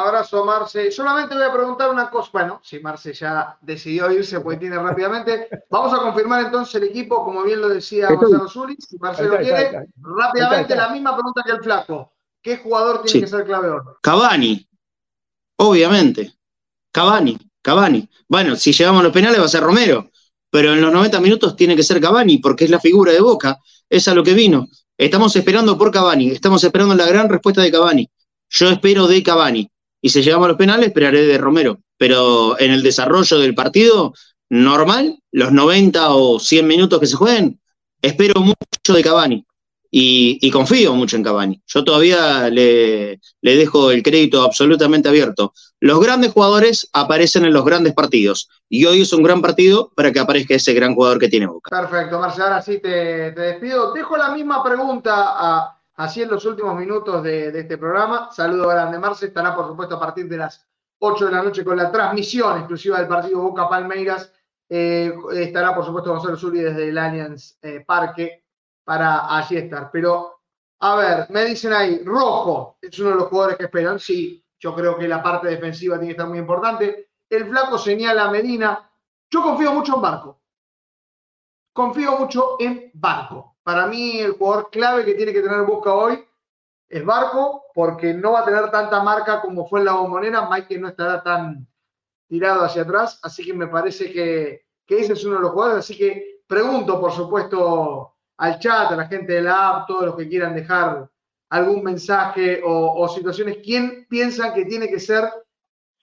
Abrazo, Marce. Solamente voy a preguntar una cosa. Bueno, si Marce ya decidió irse, pues tiene rápidamente. Vamos a confirmar entonces el equipo, como bien lo decía Gonzalo Zuli. Si Marcelo quiere, rápidamente la misma pregunta que el Flaco. ¿Qué jugador tiene que ser clave hoy? Cavani. Obviamente. Cavani. Cavani. Bueno, si llegamos a los penales va a ser Romero pero en los 90 minutos tiene que ser Cavani, porque es la figura de Boca, es a lo que vino. Estamos esperando por Cavani, estamos esperando la gran respuesta de Cavani. Yo espero de Cavani, y si llegamos a los penales, esperaré de Romero. Pero en el desarrollo del partido, normal, los 90 o 100 minutos que se jueguen, espero mucho de Cavani y, confío mucho en Cavani. Yo todavía le, dejo el crédito absolutamente abierto. Los grandes jugadores aparecen en los grandes partidos y hoy es un gran partido para que aparezca ese gran jugador que tiene Boca. Perfecto, Marcelo, ahora sí te, despido. Dejo la misma pregunta así en los últimos minutos de, este programa. Saludo grande, Marce. Estará, por supuesto, a partir de las 8 de la noche con la transmisión exclusiva del partido Boca Palmeiras. Eh, estará, por supuesto, Gonzalo Zuli desde el Allianz eh, Parque para allí estar. Pero, a ver, me dicen ahí, Rojo es uno de los jugadores que esperan. Sí, yo creo que la parte defensiva tiene que estar muy importante. El flaco señala a Medina. Yo confío mucho en Barco. Confío mucho en Barco. Para mí, el jugador clave que tiene que tener Boca hoy es Barco, porque no va a tener tanta marca como fue en la bombonera. Mike no estará tan tirado hacia atrás. Así que me parece que, que ese es uno de los jugadores. Así que pregunto, por supuesto, al chat, a la gente de la app, todos los que quieran dejar algún mensaje o, situaciones, ¿quién piensan que tiene que ser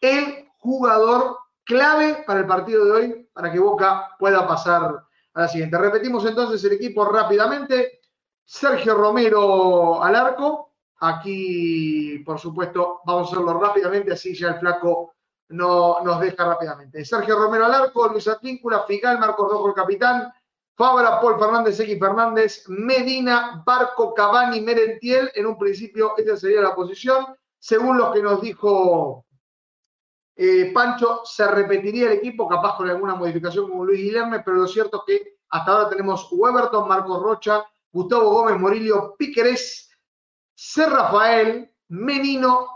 el jugador clave para el partido de hoy para que Boca pueda pasar a la siguiente? Repetimos entonces el equipo rápidamente. Sergio Romero al arco. Aquí, por supuesto, vamos a hacerlo rápidamente, así ya el flaco no nos deja rápidamente. Sergio Romero al arco, Luis Atíncula, Figal, Marcos Rojo el capitán, Fabra, Paul Fernández, X Fernández, Medina, Barco, Cavani, Merentiel. En un principio, esta sería la posición. Según lo que nos dijo eh, Pancho, se repetiría el equipo, capaz con alguna modificación como Luis Guillermo, pero lo cierto es que hasta ahora tenemos Weberton, Marcos Rocha, Gustavo Gómez, Morillo, Piquerés, C. Rafael, Menino,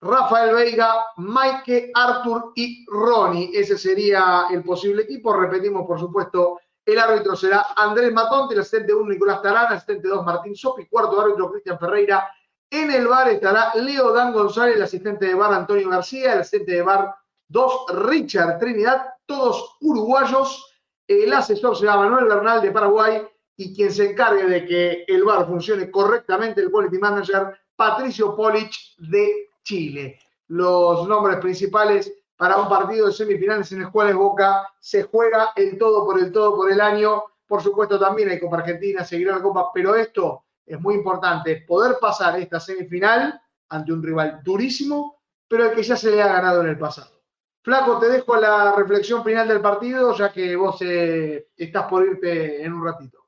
Rafael Veiga, Maike, Arthur y Ronnie. Ese sería el posible equipo. Repetimos, por supuesto, el árbitro será Andrés Matonte, el asistente 1 Nicolás Tarán, asistente 2 Martín Sopi, cuarto árbitro Cristian Ferreira. En el bar estará Leo Dan González, el asistente de bar Antonio García, el asistente de bar 2 Richard Trinidad, todos uruguayos. El asesor será Manuel Bernal de Paraguay y quien se encargue de que el bar funcione correctamente, el quality manager Patricio Polich de Chile. Los nombres principales para un partido de semifinales en el cual Boca se juega el todo por el todo por el año. Por supuesto, también hay Copa Argentina, seguirá la Copa, pero esto es muy importante, poder pasar esta semifinal ante un rival durísimo, pero el que ya se le ha ganado en el pasado. Flaco, te dejo la reflexión final del partido, ya que vos eh, estás por irte en un ratito.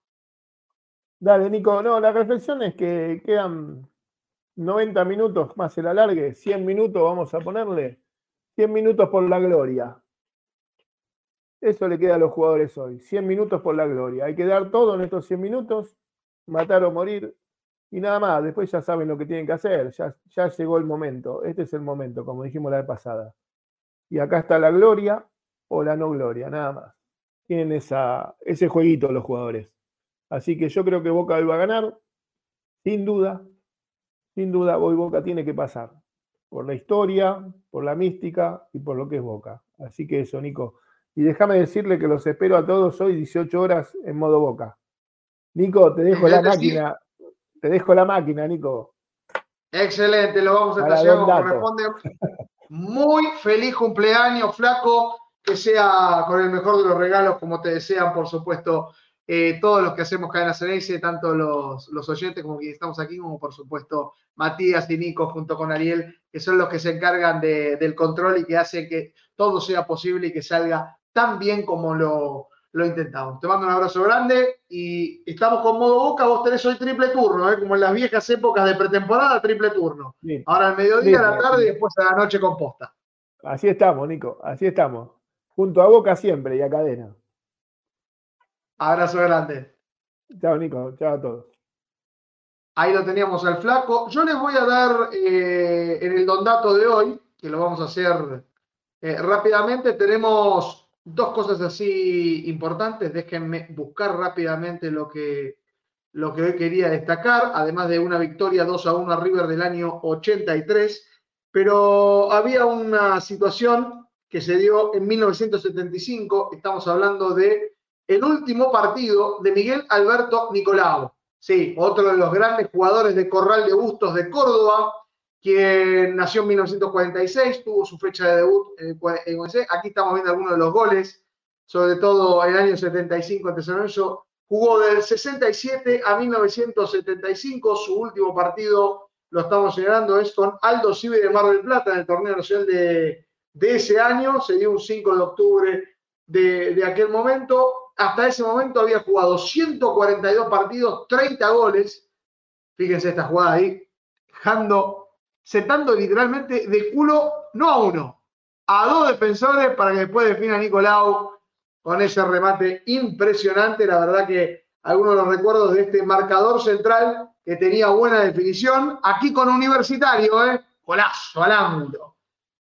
Dale, Nico. No, la reflexión es que quedan 90 minutos más el alargue, 100 minutos vamos a ponerle, 100 minutos por la gloria. Eso le queda a los jugadores hoy, 100 minutos por la gloria. Hay que dar todo en estos 100 minutos, matar o morir y nada más. Después ya saben lo que tienen que hacer, ya, ya llegó el momento. Este es el momento, como dijimos la vez pasada. Y acá está la gloria o la no gloria, nada más. Tienen esa, ese jueguito los jugadores. Así que yo creo que Boca hoy va a ganar, sin duda, sin duda hoy Boca tiene que pasar por la historia, por la mística y por lo que es Boca. Así que eso, Nico. Y déjame decirle que los espero a todos hoy 18 horas en modo Boca. Nico, te dejo la máquina. Te dejo la máquina, Nico. Excelente, lo vamos a estacionar como corresponde. Muy feliz cumpleaños, flaco. Que sea con el mejor de los regalos, como te desean, por supuesto, eh, todos los que hacemos Cadena Ceneice, tanto los, los oyentes como quienes estamos aquí, como por supuesto Matías y Nico junto con Ariel, que son los que se encargan del control y que hacen que todo sea posible y que salga tan bien como lo, lo intentamos. Te mando un abrazo grande y estamos con modo boca. Vos tenés hoy triple turno, ¿eh? como en las viejas épocas de pretemporada, triple turno. Ahora al mediodía, a la tarde y después a la noche composta. Así estamos, Nico, así estamos. Junto a Boca siempre y a cadena. Abrazo grande. Chao, Nico. Chao a todos. Ahí lo teníamos al flaco. Yo les voy a dar eh, en el don dato de hoy, que lo vamos a hacer eh, rápidamente. Tenemos dos cosas así importantes. Déjenme buscar rápidamente lo que, lo que hoy quería destacar, además de una victoria 2 a 1 a River del año 83. Pero había una situación que se dio en 1975. Estamos hablando de el último partido de Miguel Alberto Nicolau. Sí, otro de los grandes jugadores de Corral de Bustos de Córdoba, quien nació en 1946, tuvo su fecha de debut en el Aquí estamos viendo algunos de los goles, sobre todo el año 75 ante San Lorenzo. Jugó del 67 a 1975, su último partido, lo estamos señalando, es con Aldo Civi de Mar del Plata en el torneo nacional de, ese año, se dio un 5 de octubre de, de aquel momento hasta ese momento había jugado 142 partidos, 30 goles. Fíjense esta jugada ahí, dejando, setando literalmente de culo, no a uno, a dos defensores para que después defina Nicolau con ese remate impresionante. La verdad que algunos de los recuerdos de este marcador central que tenía buena definición. Aquí con Universitario, ¿eh? Golazo al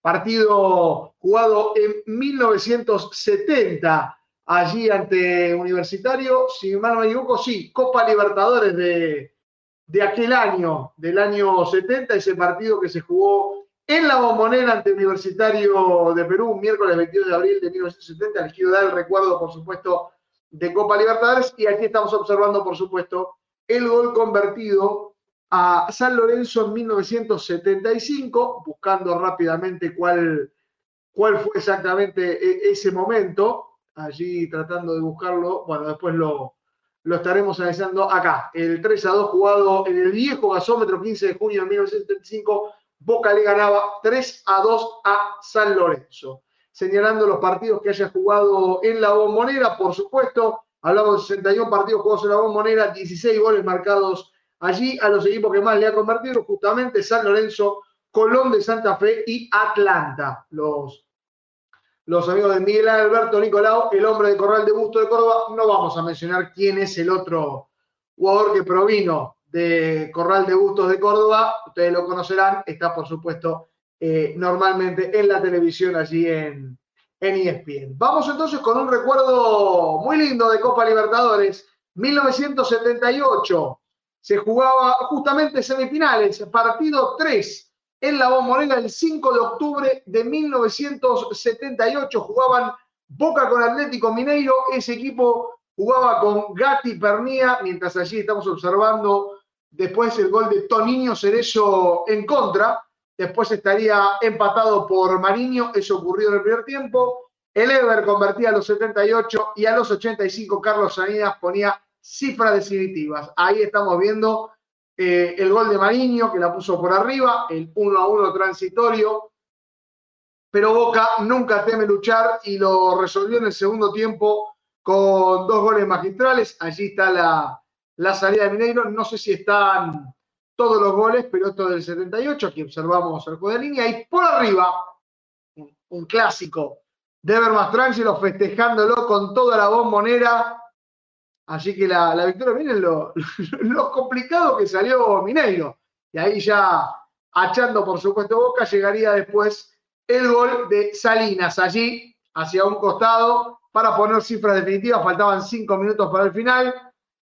Partido jugado en 1970 allí ante Universitario, si mal no me equivoco, sí, Copa Libertadores de, de aquel año, del año 70, ese partido que se jugó en la bombonera ante Universitario de Perú, miércoles 22 de abril de 1970. Les quiero dar el recuerdo, por supuesto, de Copa Libertadores. Y aquí estamos observando, por supuesto, el gol convertido a San Lorenzo en 1975, buscando rápidamente cuál, cuál fue exactamente e, ese momento allí tratando de buscarlo. Bueno, después lo, lo estaremos analizando acá. El 3 a 2 jugado en el viejo gasómetro 15 de junio de 1975. Boca le ganaba 3 a 2 a San Lorenzo. Señalando los partidos que haya jugado en la bombonera, por supuesto, hablamos de 61 partidos jugados en la bombonera, 16 goles marcados allí a los equipos que más le ha convertido, justamente San Lorenzo, Colón de Santa Fe y Atlanta, los los amigos de Miguel Alberto Nicolau, el hombre de Corral de Busto de Córdoba. No vamos a mencionar quién es el otro jugador que provino de Corral de Bustos de Córdoba. Ustedes lo conocerán. Está, por supuesto, eh, normalmente en la televisión allí en, en ESPN. Vamos entonces con un recuerdo muy lindo de Copa Libertadores. 1978 se jugaba justamente semifinales, partido 3 en la Bombonera el 5 de octubre de 1978 jugaban Boca con Atlético Mineiro, ese equipo jugaba con Gatti Pernía, mientras allí estamos observando después el gol de Toniño Cerezo en contra, después estaría empatado por Mariño, eso ocurrió en el primer tiempo, el Ever convertía a los 78 y a los 85 Carlos Salinas ponía cifras definitivas. Ahí estamos viendo eh, el gol de Mariño que la puso por arriba, el 1 a 1 transitorio, pero Boca nunca teme luchar y lo resolvió en el segundo tiempo con dos goles magistrales. Allí está la, la salida de Mineiro. No sé si están todos los goles, pero esto del 78, aquí observamos el juego de línea. Y por arriba, un, clásico de Mastrangelo festejándolo con toda la bombonera. Así que la, la victoria, miren *laughs* lo, complicado que salió Mineiro. Y ahí ya, achando por supuesto Boca, llegaría después el gol de Salinas allí, hacia un costado, para poner cifras definitivas. Faltaban cinco minutos para el final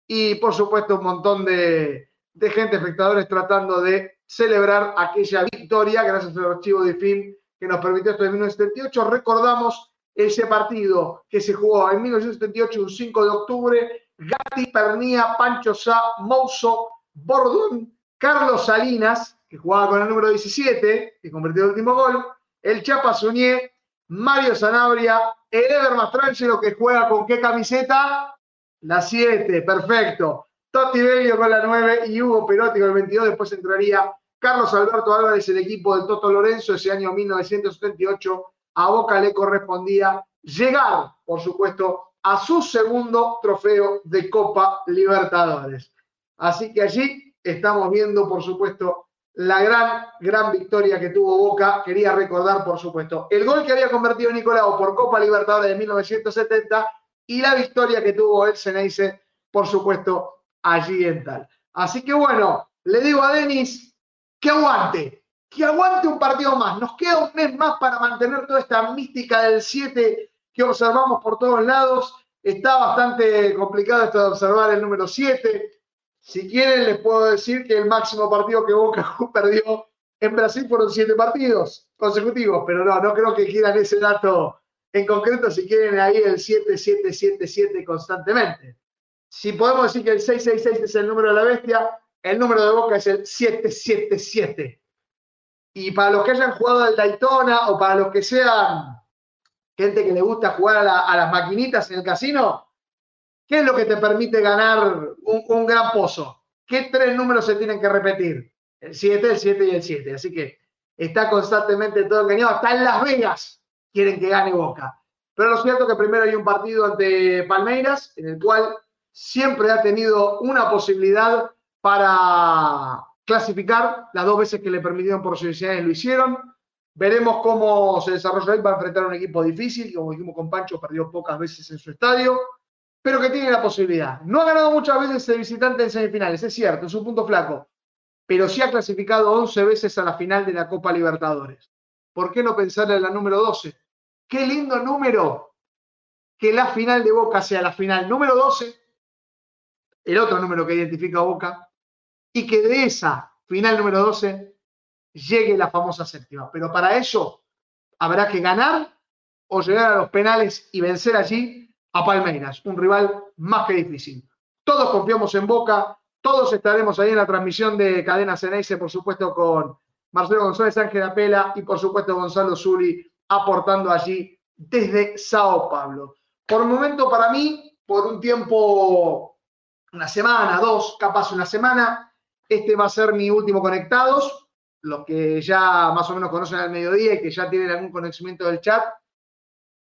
y por supuesto un montón de, gente, espectadores, tratando de celebrar aquella victoria gracias al archivo de film que nos permitió en 1978. Recordamos ese partido que se jugó en 1978, un 5 de octubre, Gatti, Pernía, Pancho Sá, Mouso, Bordón, Carlos Salinas, que jugaba con el número 17, que convirtió el último gol, el Chapa Suñé, Mario Sanabria, el Ever Mastrangelo, que juega con qué camiseta? La 7, perfecto. Totti Bello con la 9 y Hugo Perotti con el 22. Después entraría Carlos Alberto Álvarez, el equipo del Toto Lorenzo, ese año 1978. A Boca le correspondía llegar, por supuesto, a su segundo trofeo de Copa Libertadores. Así que allí estamos viendo, por supuesto, la gran, gran victoria que tuvo Boca. Quería recordar, por supuesto, el gol que había convertido Nicolau por Copa Libertadores de 1970 y la victoria que tuvo el Ceneice, por supuesto, allí en tal. Así que bueno, le digo a Denis que aguante, que aguante un partido más. Nos queda un mes más para mantener toda esta mística del 7 que observamos por todos lados. Está bastante complicado esto de observar el número 7. Si quieren, les puedo decir que el máximo partido que Boca *laughs* perdió en Brasil fueron siete partidos consecutivos, pero no, no creo que quieran ese dato en concreto si quieren ahí el 7777 constantemente. Si podemos decir que el 666 es el número de la bestia, el número de Boca es el 777. Y para los que hayan jugado al Daytona o para los que sean gente que le gusta jugar a, las maquinitas en el casino, ¿qué es lo que te permite ganar un, gran pozo? ¿Qué tres números se tienen que repetir? El 7, el 7 y el 7. Así que está constantemente todo engañado. Hasta en Las Vegas quieren que gane Boca. Pero lo cierto es que primero hay un partido ante Palmeiras, en el cual siempre ha tenido una posibilidad para clasificar, las dos veces que le permitieron por posibilidades lo hicieron. Veremos cómo se desarrolla ahí, va a enfrentar a un equipo difícil, como dijimos con Pancho, perdió pocas veces en su estadio, pero que tiene la posibilidad. No ha ganado muchas veces de visitante en semifinales, es cierto, es un punto flaco, pero sí ha clasificado 11 veces a la final de la Copa Libertadores. ¿Por qué no pensar en la número 12? Qué lindo número que la final de Boca sea la final número 12, el otro número que identifica Boca, y que de esa final número 12 llegue la famosa séptima. Pero para eso habrá que ganar o llegar a los penales y vencer allí a Palmeiras, un rival más que difícil. Todos confiamos en Boca, todos estaremos ahí en la transmisión de Cadena Ceneice, por supuesto, con Marcelo González Ángel Apela y por supuesto Gonzalo Zuli aportando allí desde Sao Paulo. Por un momento para mí, por un tiempo, una semana, dos, capaz una semana, este va a ser mi último conectados. Los que ya más o menos conocen al mediodía y que ya tienen algún conocimiento del chat,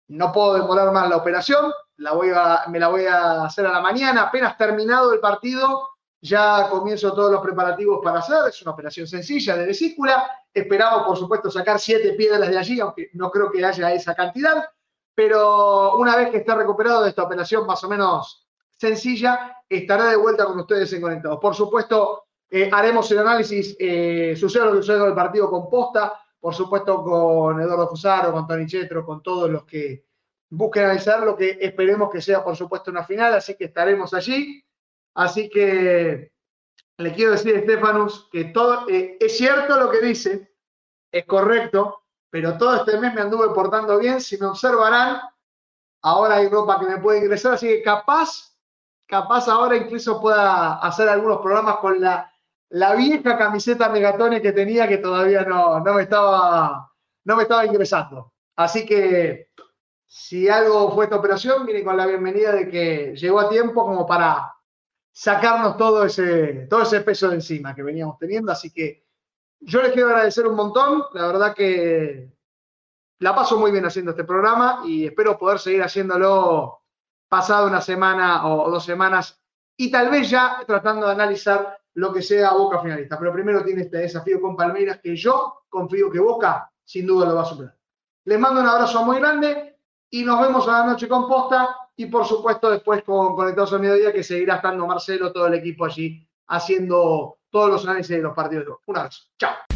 no puedo demorar más la operación, la voy a, me la voy a hacer a la mañana, apenas terminado el partido, ya comienzo todos los preparativos para hacer. Es una operación sencilla de vesícula. Esperamos, por supuesto, sacar siete piedras de allí, aunque no creo que haya esa cantidad. Pero una vez que esté recuperado de esta operación más o menos sencilla, estaré de vuelta con ustedes en Conectados. Por supuesto, eh, haremos el análisis, eh, sucede lo que sucede con el partido con Posta, por supuesto con Eduardo Fusaro, con Tony Chetro, con todos los que busquen analizar lo que esperemos que sea, por supuesto, una final, así que estaremos allí. Así que le quiero decir a Estefanus que todo eh, es cierto lo que dice, es correcto, pero todo este mes me anduve portando bien. Si me observarán, ahora hay ropa que me puede ingresar, así que capaz, capaz ahora incluso pueda hacer algunos programas con la, la vieja camiseta Megatone que tenía que todavía no, no, me estaba, no me estaba ingresando. Así que si algo fue esta operación, viene con la bienvenida de que llegó a tiempo como para sacarnos todo ese, todo ese peso de encima que veníamos teniendo. Así que yo les quiero agradecer un montón. La verdad que la paso muy bien haciendo este programa y espero poder seguir haciéndolo pasado una semana o dos semanas y tal vez ya tratando de analizar lo que sea Boca finalista. Pero primero tiene este desafío con Palmeiras que yo confío que Boca sin duda lo va a superar. Les mando un abrazo muy grande y nos vemos a la noche con posta y por supuesto después con Conectados al Mediodía que seguirá estando Marcelo, todo el equipo allí haciendo todos los análisis de los partidos. Un abrazo. Chao.